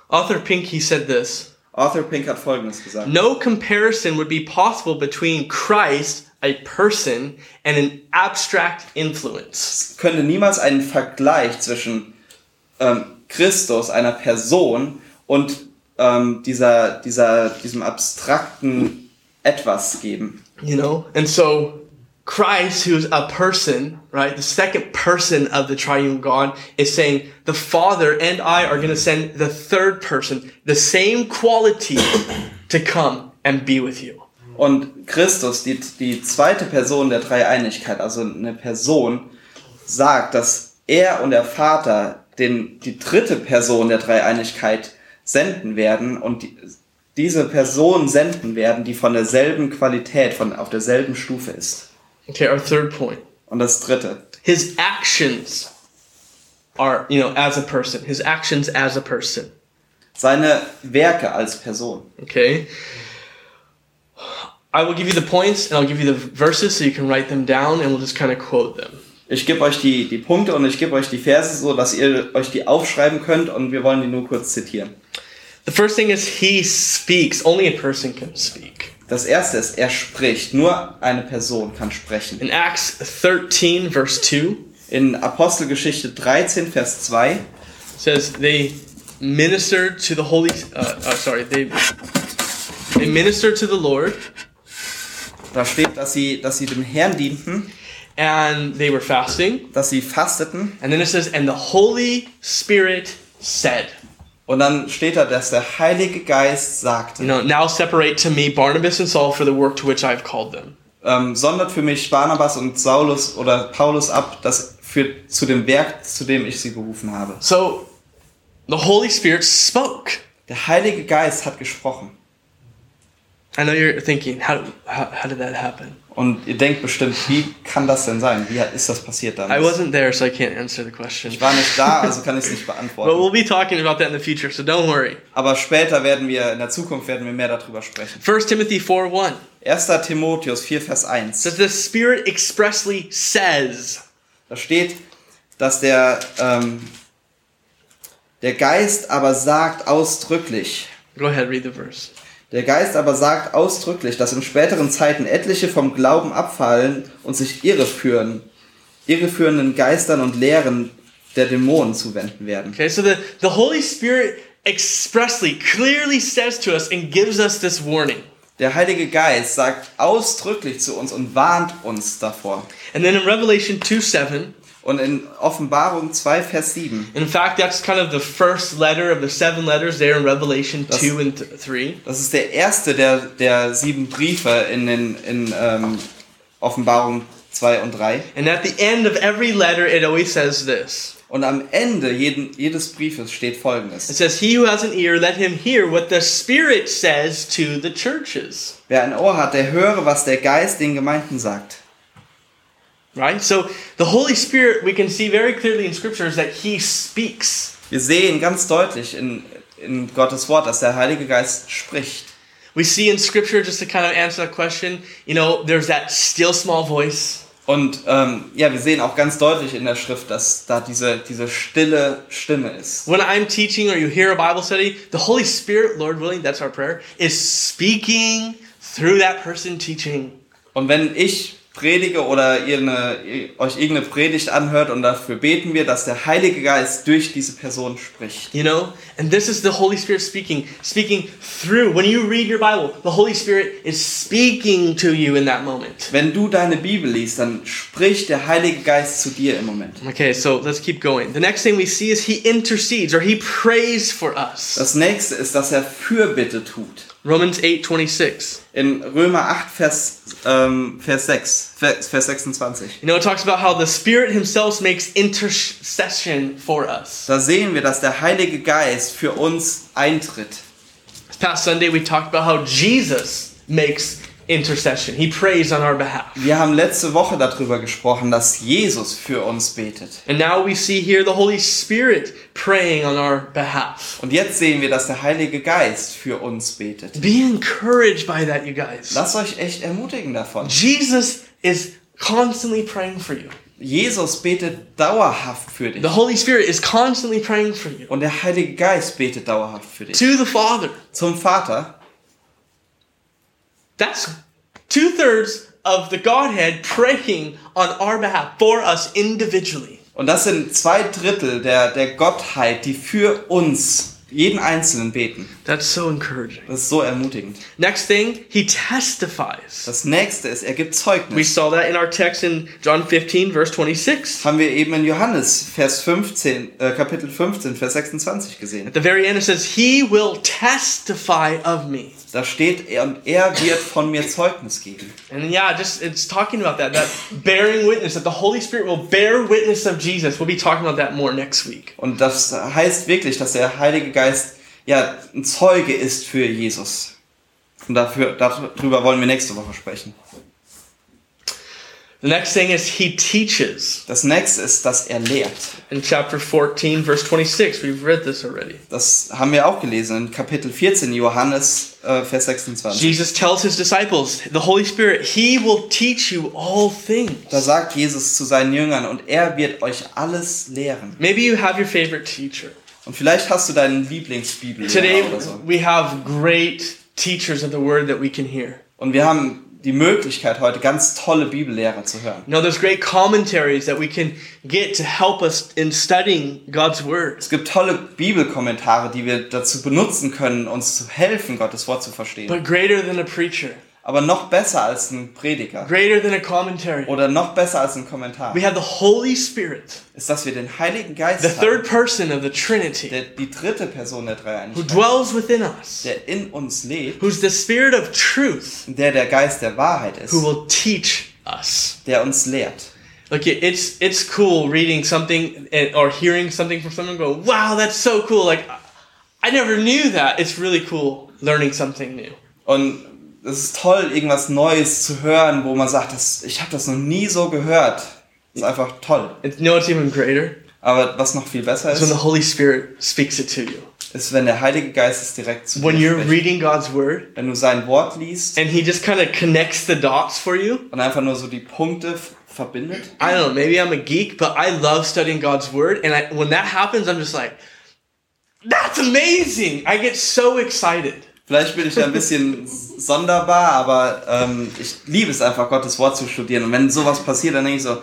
Author Pinky said this. Arthur Pink hat Folgendes gesagt. No comparison would be possible between Christ, a person, and an abstract influence. Es könnte niemals einen Vergleich zwischen ähm, Christus, einer Person, und ähm, dieser, dieser, diesem abstrakten Etwas geben. You know? And so Christ, who's a person, right? The second person of the triune God is saying the Father and I are going to send the third person, the same quality to come and be with you. Und Christus, die, die zweite Person der Dreieinigkeit, also eine Person, sagt, dass er und der Vater den, die dritte Person der Dreieinigkeit senden werden und die, diese Person senden werden, die von derselben Qualität, von, auf derselben Stufe ist. Okay, our third point. Und das dritte, His actions are, you know, as a person. His actions as a person. seine Werke als Person. Okay? I will give you the points and I'll give you the verses so you can write them down and we'll just kind of quote them. Ich gebe euch die, die Punkte und ich gebe euch die Verse, so dass ihr euch die aufschreiben könnt und wir wollen die nur kurz zitieren. The first thing is he speaks. Only a person can speak. Das erste ist, er spricht. Nur eine Person kann sprechen. In Acts 13, verse 2, In Apostelgeschichte 13, Vers 2 it says they ministered to the Holy, uh, uh, sorry, they, they ministered to the Lord da steht, dass sie, dass sie dem Herrn dienten and they were fasting. dass sie fasteten. And then it says, and the Holy Spirit said, Und dann steht da, dass der Heilige Geist sagte, you know, now separate to me Barnabas and Saul for the work to which I have called them. ähm, sondert für mich Barnabas und Saulus oder Paulus ab, das für, zu dem Werk, zu dem ich sie berufen habe. So the Holy Spirit spoke. Der Heilige Geist hat gesprochen. I know you're thinking, how, how, how did that happen? Und ihr denkt bestimmt, wie kann das denn sein? Wie ist das passiert I damals? wasn't there, so I can't answer the question. Ich war nicht da, also kann ich es nicht But beantworten. we'll be talking about that in the future, so don't worry. Aber später werden wir, in der Zukunft werden wir mehr darüber sprechen. 1 Timothy 4 1 1. Timotheus 4, Vers 1. says, The Spirit expressly says, Da steht, dass der, ähm, der Geist aber sagt ausdrücklich, Go ahead, read the verse. Der Geist aber sagt ausdrücklich, dass in späteren Zeiten etliche vom Glauben abfallen und sich irreführen, irreführenden Geistern und Lehren der Dämonen zuwenden werden. Okay, so the, the Holy Spirit expressly, clearly says to us and gives us this warning. Der Heilige Geist sagt ausdrücklich zu uns und warnt uns davor. And then in Revelation 2 7, Und in Offenbarung 2, Vers 7, in fact, that's kind of the first letter of the seven letters there in Revelation Das- 2 and th- 3. das ist der erste der, der sieben Briefe in, den, in ähm, Offenbarung 2 und 3. And at the end of every letter, it always says this Und am Ende jeden, jedes Briefes steht It folgendes. says, He who has an ear, let him hear what the Spirit says to the churches. Wer ein Ohr hat, der höre, was der Geist den Gemeinden sagt. Right? So the Holy Spirit, we can see very clearly in scriptures that He speaks. Wir sehen ganz deutlich in, in Gottes Wort, dass der Heilige Geist spricht. We see in scripture, just to kind of answer that question, you know, there's that still small voice. Und ähm, ja, wir sehen auch ganz deutlich in der Schrift, dass da diese, diese stille Stimme ist. When I'm teaching or you hear a Bible study, the Holy Spirit, Lord willing, that's our prayer, is speaking through that person teaching. Und wenn ich predige oder ihr, eine, euch irgendeine Predigt anhört und dafür beten wir, dass der Heilige Geist durch diese Person spricht. You know? And this is the Holy Spirit speaking, speaking through. When you read your Bible, the Holy Spirit is speaking to you in that moment. Wenn du deine Bibel liest, dann spricht der Heilige Geist zu dir im Moment. Okay, so let's keep going. The next thing we see is he intercedes or he prays for us. Das nächste ist, dass er Fürbitte tut. Romans 8 26. In Römer 8, Vers, ähm, Vers 6, Vers, Vers 26. You know, it talks about how the Spirit himself makes intercession for us. Da sehen wir, dass der Heilige Geist für uns eintritt. This past Sunday, we talked about how Jesus makes intercession. He prays on our behalf. Wir haben letzte Woche darüber gesprochen, dass Jesus für uns betet. And now we see here the Holy Spirit praying on our behalf. Und jetzt sehen wir, dass der Heilige Geist für uns betet. Be encouraged by that, you guys. Lasst euch echt ermutigen davon. Jesus is constantly praying for you. Jesus betet dauerhaft für dich. The Holy Spirit is constantly praying for you. Und der Heilige Geist betet dauerhaft für dich. To the Father. Zum Vater. That's two thirds of the Godhead praying on our behalf for us individually. Und das sind zwei Drittel der, der Gottheit, die für uns, jeden Einzelnen beten. That's so encouraging. Das ist so ermutigend. Next thing, he testifies. Das nächste ist, er gibt We Zeugnis. saw that in our text in John 15, verse 26. Haben wir eben in Johannes, Vers 15, äh, Kapitel 15, Vers 26 gesehen. At the very end, it says, He will testify of me. Da steht, er, und er wird von mir Zeugnis geben. And yeah, just it's talking about that, that bearing witness, that the Holy Spirit will bear witness of Jesus. We'll be talking about that more next week. Und das heißt wirklich, dass der Heilige Geist ja ein Zeuge ist für Jesus. Und dafür, darüber wollen wir nächste Woche sprechen. The next thing is he teaches. Das nächste ist, dass er lehrt. In chapter 14, verse 26, we've read this already. Das haben wir auch gelesen in Kapitel 14, Johannes, äh, Vers 26. Jesus tells his disciples, the Holy Spirit, he will teach you all things. Da sagt Jesus zu seinen Jüngern, und er wird euch alles lehren. Maybe you have your favorite teacher. Und vielleicht hast du deinen Lieblingsbibel Today, oder so. we have great teachers of the word that we can hear. Und wir haben die Möglichkeit heute ganz tolle Bibellehrer zu hören. You know, there's great commentaries that we can get to help us in studying God's word. Es gibt tolle Bibelkommentare, die wir dazu benutzen können, uns zu helfen, Gottes Wort zu verstehen. But greater than a preacher Aber noch besser als ein Prediger greater than a commentary. oder noch besser als ein Kommentar We have the Holy Spirit, ist, dass wir den Heiligen Geist the third person of the Trinity, der, die dritte Person der Dreieinigkeit. who dwells within us, der in uns lebt, who's the Spirit of truth, der der Geist der Wahrheit ist, who will teach us. der uns lehrt. It- it's it's cool reading something eh, or hearing something from someone. Go, wow, that's so cool! Like, I never knew that. It's really cool learning something new. Und es ist toll, irgendwas Neues zu hören, wo man sagt, das, ich habe das noch nie so gehört. Das ist einfach toll. And you know what's even greater? Aber was noch viel besser It's when ist, the Holy Spirit speaks it to you. ist, wenn der Heilige Geist es direkt zu When dir you're spricht. reading God's word Wenn du sein Wort liest and He just kind of connects the dots for you. und einfach nur so die Punkte verbindet. I don't know, maybe I'm a geek, but I love studying God's word. And I, when that happens, I'm just like, that's amazing. I get so excited. Vielleicht bin ich da ein bisschen sonderbar, aber ähm, ich liebe es einfach, Gottes Wort zu studieren. Und wenn sowas passiert, dann denke ich so,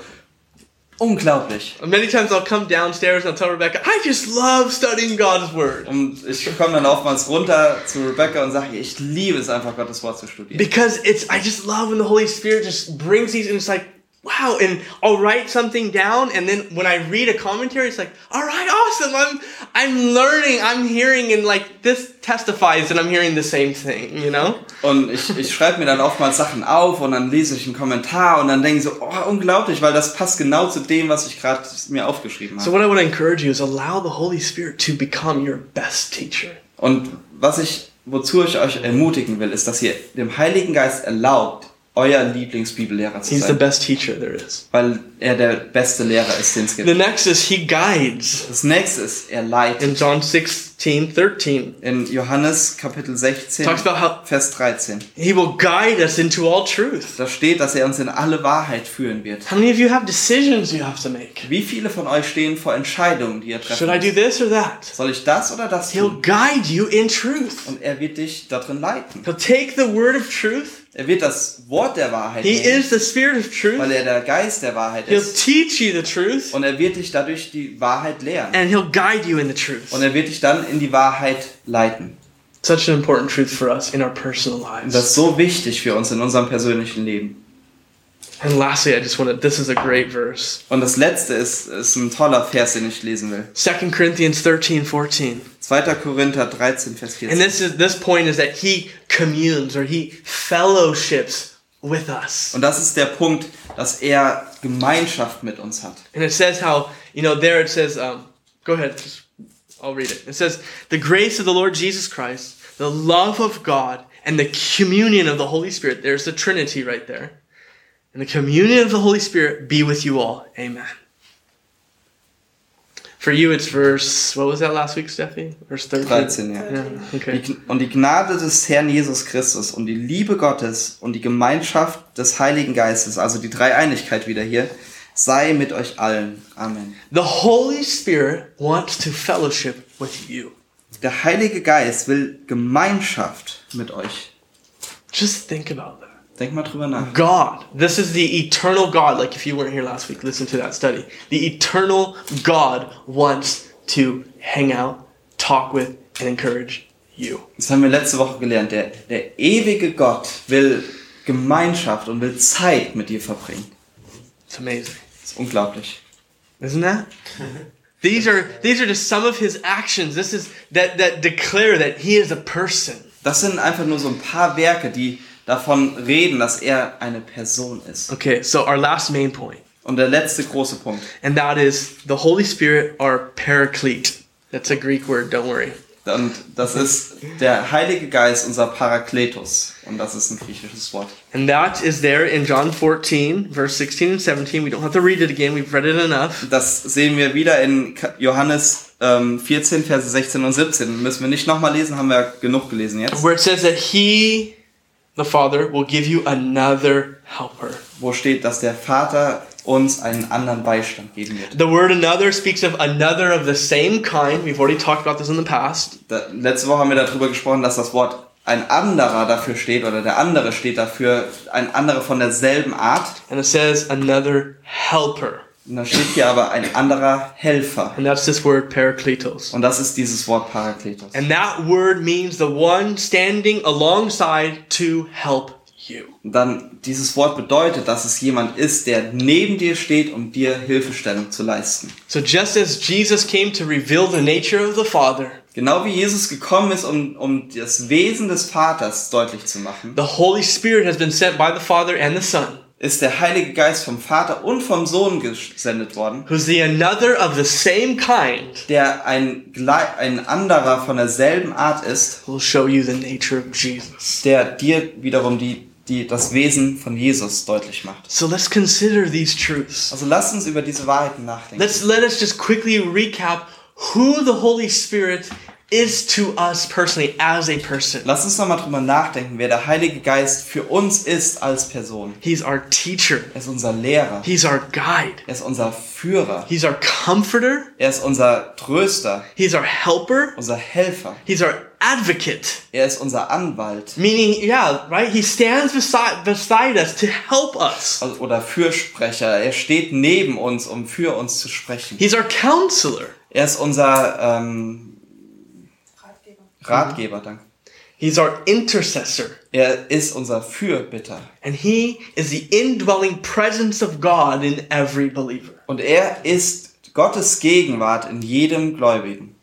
unglaublich. And many times I'll come downstairs and I'll tell Rebecca, I just love studying God's word. Und ich komme dann oftmals runter zu Rebecca und sage, ich liebe es einfach, Gottes Wort zu studieren. Because it's I just love when the Holy Spirit just brings these and it's like, wow, and I'll write something down and then when I read a commentary, it's like, all right, awesome. I'm I'm learning, I'm hearing and like this testifies that I'm hearing the same thing, you know? Und ich, ich schreibe mir dann oftmals Sachen auf und dann lese ich einen Kommentar und dann denke ich so, oh, unglaublich, weil das passt genau zu dem, was ich gerade mir aufgeschrieben So habe. what I to encourage you is allow the Holy Spirit to become your best teacher. Und was ich, wozu ich euch ermutigen will, ist, dass ihr dem Heiligen Geist erlaubt, euer Lieblingsbibellehrer zu He's the sein. best teacher there is. Weil er der beste Lehrer ist, den es The gibt. next is he guides. Das nächste ist, er leitet. In John 16, 13, In Johannes Kapitel 16, talks about how Vers 13. he will guide us into all truth. Da steht, dass er uns in alle Wahrheit führen wird. How many of you have decisions you have to make? Wie viele von euch stehen vor Entscheidungen, die ihr treffen Should I do this or that? Soll ich das oder das He'll tun? guide you in truth. Und er wird dich darin leiten. He'll take the word of truth. Er wird das Wort der Wahrheit He nehmen, is the spirit of weil truth. er der Geist der Wahrheit He'll ist. teach you the truth Und er wird dich dadurch die Wahrheit lehren. and he'll guide you in the truth. Und er wird dich dann in die Wahrheit leiten. Such an important truth for us in our personal lives. das ist so wichtig für uns in unserem persönlichen Leben. And lastly, I just want to, this is a great verse. Und das letzte ist, ist ein toller Vers, den ich lesen will. 2 Corinthians 13, 14. 2. Korinther 13, Vers And 14. this is this point is that he communes or he fellowships with us. Und das ist der Punkt, dass er Gemeinschaft mit uns hat. And it says how, you know, there it says, um, go ahead, just, I'll read it. It says, the grace of the Lord Jesus Christ, the love of God, and the communion of the Holy Spirit. There's the Trinity right there. And the communion of the Holy Spirit be with you all. Amen. For you, it's verse, what was that last week, Steffi? Verse 13? 13, ja. Yeah, okay. Und die Gnade des Herrn Jesus Christus und die Liebe Gottes und die Gemeinschaft des Heiligen Geistes, also die Dreieinigkeit wieder hier, sei mit euch allen. Amen. The Holy Spirit wants to fellowship with you. Der Heilige Geist will Gemeinschaft mit euch. Just think about that. Denk mal drüber nach. God, this is the eternal God. Like if you weren't here last week, listen to that study. The eternal God wants to hang out, talk with, and encourage you. Das haben wir letzte Woche gelernt. Der, der ewige Gott will Gemeinschaft und will Zeit mit dir verbringen. It's amazing, Ist unglaublich. isn't that? these are these are just some of his actions. This is that that declare that he is a person. Das sind einfach nur so ein paar Werke, die davon reden, dass er eine Person ist. Okay, so our last main point, Und der letzte große Punkt. and that is the Holy Spirit, our paraclete. That's a Greek word. Don't worry. Und das ist der Heilige Geist, unser Parakletos. Und das ist ein griechisches Wort. And that is there in John 14, verse 16 and 17. We don't have to read it again. We've read it enough. Das sehen wir wieder in Johannes ähm, 14, Verse 16 und 17. Müssen wir nicht nochmal lesen, haben wir genug gelesen jetzt. Where it says that he, the Father, will give you another helper. Wo steht, dass der Vater uns einen anderen Beistand geben wird. The word another speaks of another of the same kind. We've already talked about this in the past. Da, letzte Woche haben wir darüber gesprochen, dass das Wort ein anderer dafür steht oder der andere steht dafür, ein anderer von derselben Art. And it says another helper. Und da steht hier aber ein anderer Helfer. And that's this word parakletos. Und das ist dieses Wort Parakletos. And that word means the one standing alongside to help. Dann dieses Wort bedeutet, dass es jemand ist, der neben dir steht, um dir Hilfestellung zu leisten. So just as Jesus came to reveal the nature of the Father, Genau wie Jesus gekommen ist, um, um das Wesen des Vaters deutlich zu machen, the Holy Spirit has been sent by the Father and the Son, ist der Heilige Geist vom Vater und vom Sohn gesendet worden, who's the another of the same kind, der ein, ein anderer von derselben Art ist, will show you the nature of Jesus. der dir wiederum die, die, das Wesen von Jesus deutlich macht. So let's consider these truths. Also lasst uns über diese Wahrheiten nachdenken. Let's let us just quickly recap who the Holy Spirit is to us personally as a person. Lass uns nochmal drüber nachdenken, wer der Heilige Geist für uns ist als Person. He's our teacher. Er ist unser Lehrer. He's our guide. Er ist unser Führer. He's our comforter. Er ist unser Tröster. He's our helper. Unser Helfer. He's our advocate. Er ist unser Anwalt. Meaning, yeah, right? He stands beside beside us to help us. Also- Oder Fürsprecher. Er steht neben uns, um für uns zu sprechen. He's our counselor. Er ist unser ähm, Ratgeber. Ratgeber, danke. He's our intercessor. Er ist unser Fürbitter. And he is the indwelling presence of God in every believer. Und er ist Gottes Gegenwart in jedem Gläubigen.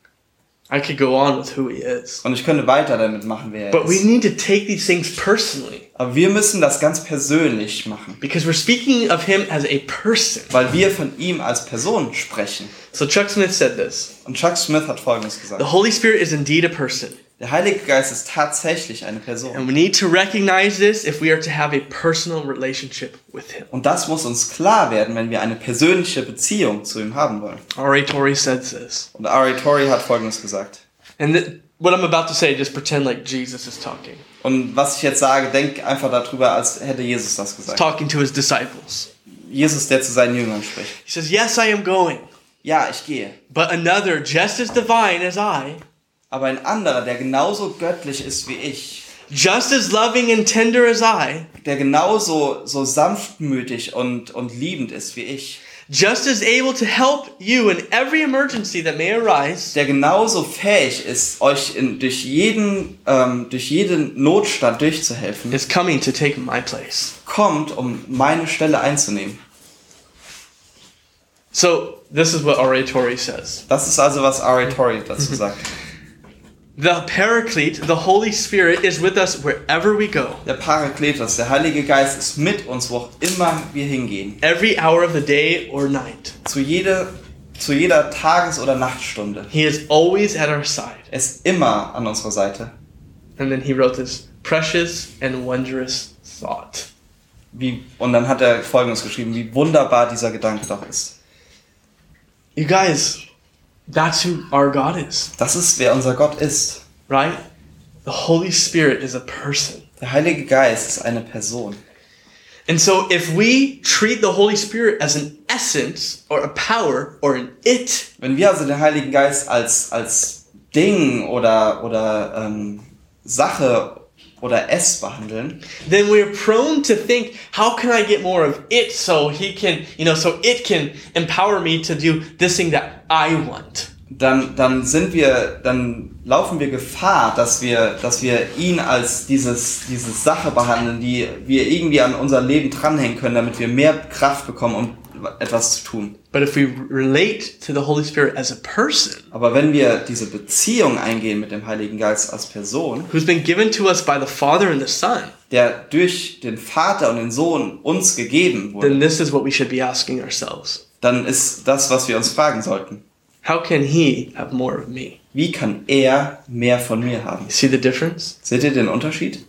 I could go on with who he is. Und ich könnte weiter damit machen, wer er But we ist. need to take these things personally Aber wir müssen das ganz persönlich machen, because we're speaking of him as a person. weil wir von ihm als Person sprechen. So Chuck Smith said this Und Chuck Smith hat Folgendes The gesagt. Holy Spirit is indeed a person. Der Heilige Geist ist tatsächlich eine Person. And we need to recognize this if we are to have a personal relationship with him. Und das muss uns klar werden, wenn wir eine persönliche Beziehung zu ihm haben wollen. R.A. Torrey says this. Und Ari Tori hat Folgendes gesagt. And th- what I'm about to say, just pretend like Jesus is talking. Und was ich jetzt sage, denk einfach darüber, als hätte Jesus das He's gesagt. talking to his disciples. Jesus, der zu seinen Jüngern spricht. He says, Yes, I am going, Ja, ich gehe. but another just as divine as I, Aber ein anderer, der genauso göttlich ist wie ich, just as loving and tender as I, der genauso so sanftmütig und, und liebend ist wie ich, just as able to help you in every emergency that may arise, der genauso fähig ist, euch in, durch, jeden, ähm, durch jeden Notstand durchzuhelfen, is coming to take my place. kommt, um meine Stelle einzunehmen. So, this is what R.A. Torrey says. Das ist also, was Ari Tori dazu sagt. The Paraclete, the Holy Spirit, is with us wherever we go, Der Parakletos, der Heilige Geist, ist mit uns, wo auch immer wir hingehen. every hour of the day or night. Zu jeder, zu jeder Tages- oder Nachtstunde. He is always at our side. Er ist immer an unserer Seite. And then he wrote this precious and wondrous thought. Wie, und dann hat er Folgendes geschrieben, wie wunderbar dieser Gedanke doch ist. You guys, that's who our God is, Das ist, wer unser Gott ist. right? The Holy Spirit is a person. Der Heilige Geist ist eine Person. And so if we treat the Holy Spirit as an essence or a power or an it, Wenn wir also den Heiligen Geist als, als Ding oder, oder ähm, Sache oder es behandeln, then we're prone to think, how can I get more of it so he can, you know, so it can empower me to do this thing that I want. dann, dann sind wir, dann laufen wir Gefahr, dass wir, dass wir ihn als dieses, diese Sache behandeln, die wir irgendwie an unser Leben dranhängen können, damit wir mehr Kraft bekommen, um etwas zu tun. But if we relate to the Holy Spirit as a person Aber wenn wir diese Beziehung eingehen mit dem Heiligen Geist als Person, who's been given to us by the Father and the Son, der durch den Vater und den Sohn uns gegeben wurde, then this is what we should be asking ourselves. dann ist das, was wir uns fragen sollten. How can he have more of me? Wie kann er mehr von mir haben? See the difference? Seht ihr den Unterschied?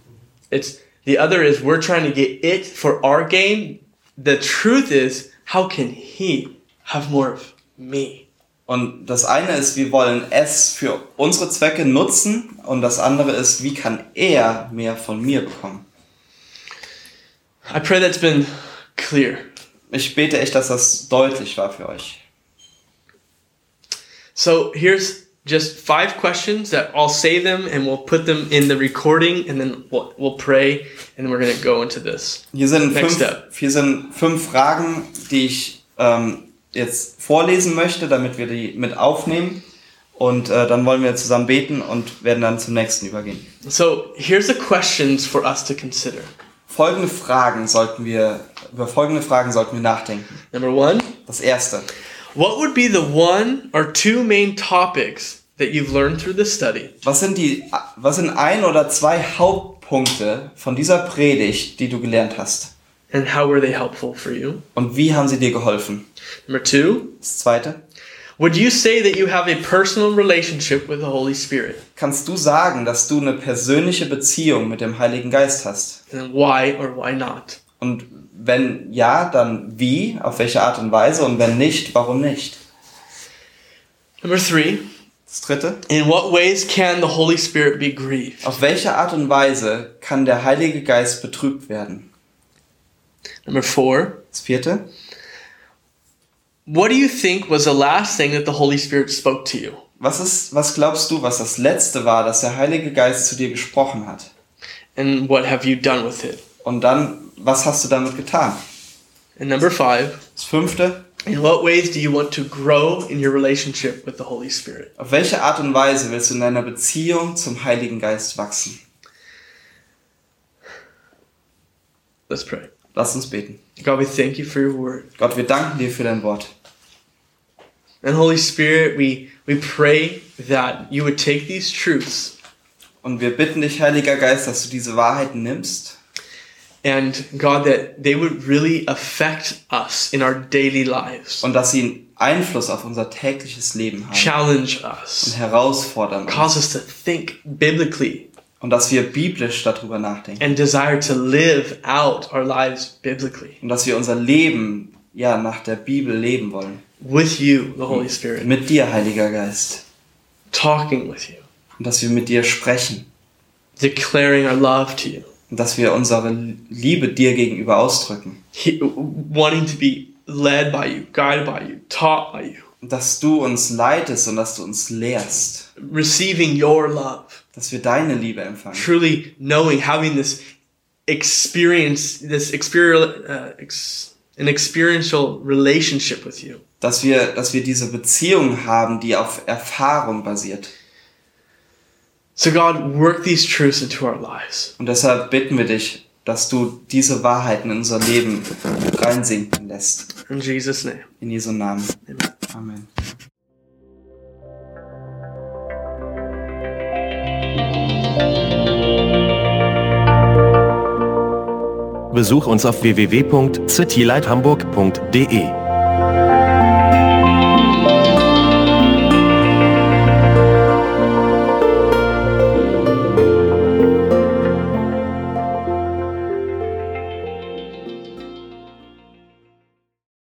It's the other is we're trying to get it for our gain. The truth is, how can he have more of me? Und das eine ist, wir wollen es für unsere Zwecke nutzen und das andere ist, wie kann er mehr von mir bekommen? I pray that's been clear. Ich bete echt, dass das deutlich war für euch. So here's just five questions that I'll say them and we'll put them in the recording and then we'll, we'll pray and then we're going to go into this. Hier sind, Next fünf, step. hier sind fünf Fragen, die ich ähm, jetzt vorlesen möchte, damit wir die mit aufnehmen. Und äh, dann wollen wir zusammen beten und werden dann zum nächsten übergehen. So here's the questions for us to consider. folgende Fragen sollten wir, über folgende Fragen sollten wir nachdenken. Number one, Das erste. what would be the one or two main topics that you've learned through this study Was sind die, was sind ein oder zwei Hauptpunkte von dieser Predigt, die du gelernt hast? and how were they helpful for you? Und wie haben sie dir geholfen? Number two, Das zweite. would you say that you have a personal relationship with the Holy Spirit? Kannst du sagen, dass du eine persönliche Beziehung mit dem Heiligen Geist hast? And why or why not? Und wenn ja, dann wie? Auf welche Art und Weise? Und wenn nicht, warum nicht? Number three, Das dritte. in what ways can the Holy Spirit be grieved? Auf welche Art und Weise kann der Heilige Geist betrübt werden? Number four, Das vierte. what do you think was the last thing that the Holy Spirit spoke to you? Was ist, was glaubst du, was das letzte war, dass der Heilige Geist zu dir gesprochen hat? And what have you done with it? Und dann, was hast du damit getan? And number five, Das fünfte. In what ways do you want to grow in your relationship with the Holy Spirit? Auf welche Art und Weise willst du in deiner Beziehung zum Heiligen Geist wachsen? Let's pray. Lass uns beten. God, we thank you for your word. Gott, wir danken dir für dein Wort. And Holy Spirit, we, we pray that you would take these truths Und wir bitten dich, Heiliger Geist, dass du diese Wahrheiten nimmst and God, that they would really affect us in our daily lives, und dass sie einen Einfluss auf unser tägliches Leben haben challenge us. und us, herausfordern uns. cause us to think biblically Und dass wir biblisch darüber nachdenken. and desire to live out our lives biblically Und dass wir unser Leben ja nach der Bibel leben wollen. with you, the Holy Spirit, Mit dir, Heiliger Geist. talking with you, Und dass wir mit dir sprechen. declaring our love to you, dass wir unsere Liebe dir gegenüber ausdrücken. he- wanting to be led by you, guided by you, taught by you, Und dass du uns leitest und dass du uns lehrst. receiving your love. Dass wir deine Liebe empfangen. truly knowing, having this experience, this experiential, uh, ex, an experiential relationship with you. Dass wir, dass wir diese Beziehung haben, die auf Erfahrung basiert. So God, work these truths into our lives. Und deshalb bitten wir dich, dass du diese Wahrheiten in unser Leben reinsinken lässt. In Jesus' name. In Jesu Namen. Amen. Amen. Besuch uns auf www.citylighthamburg.de.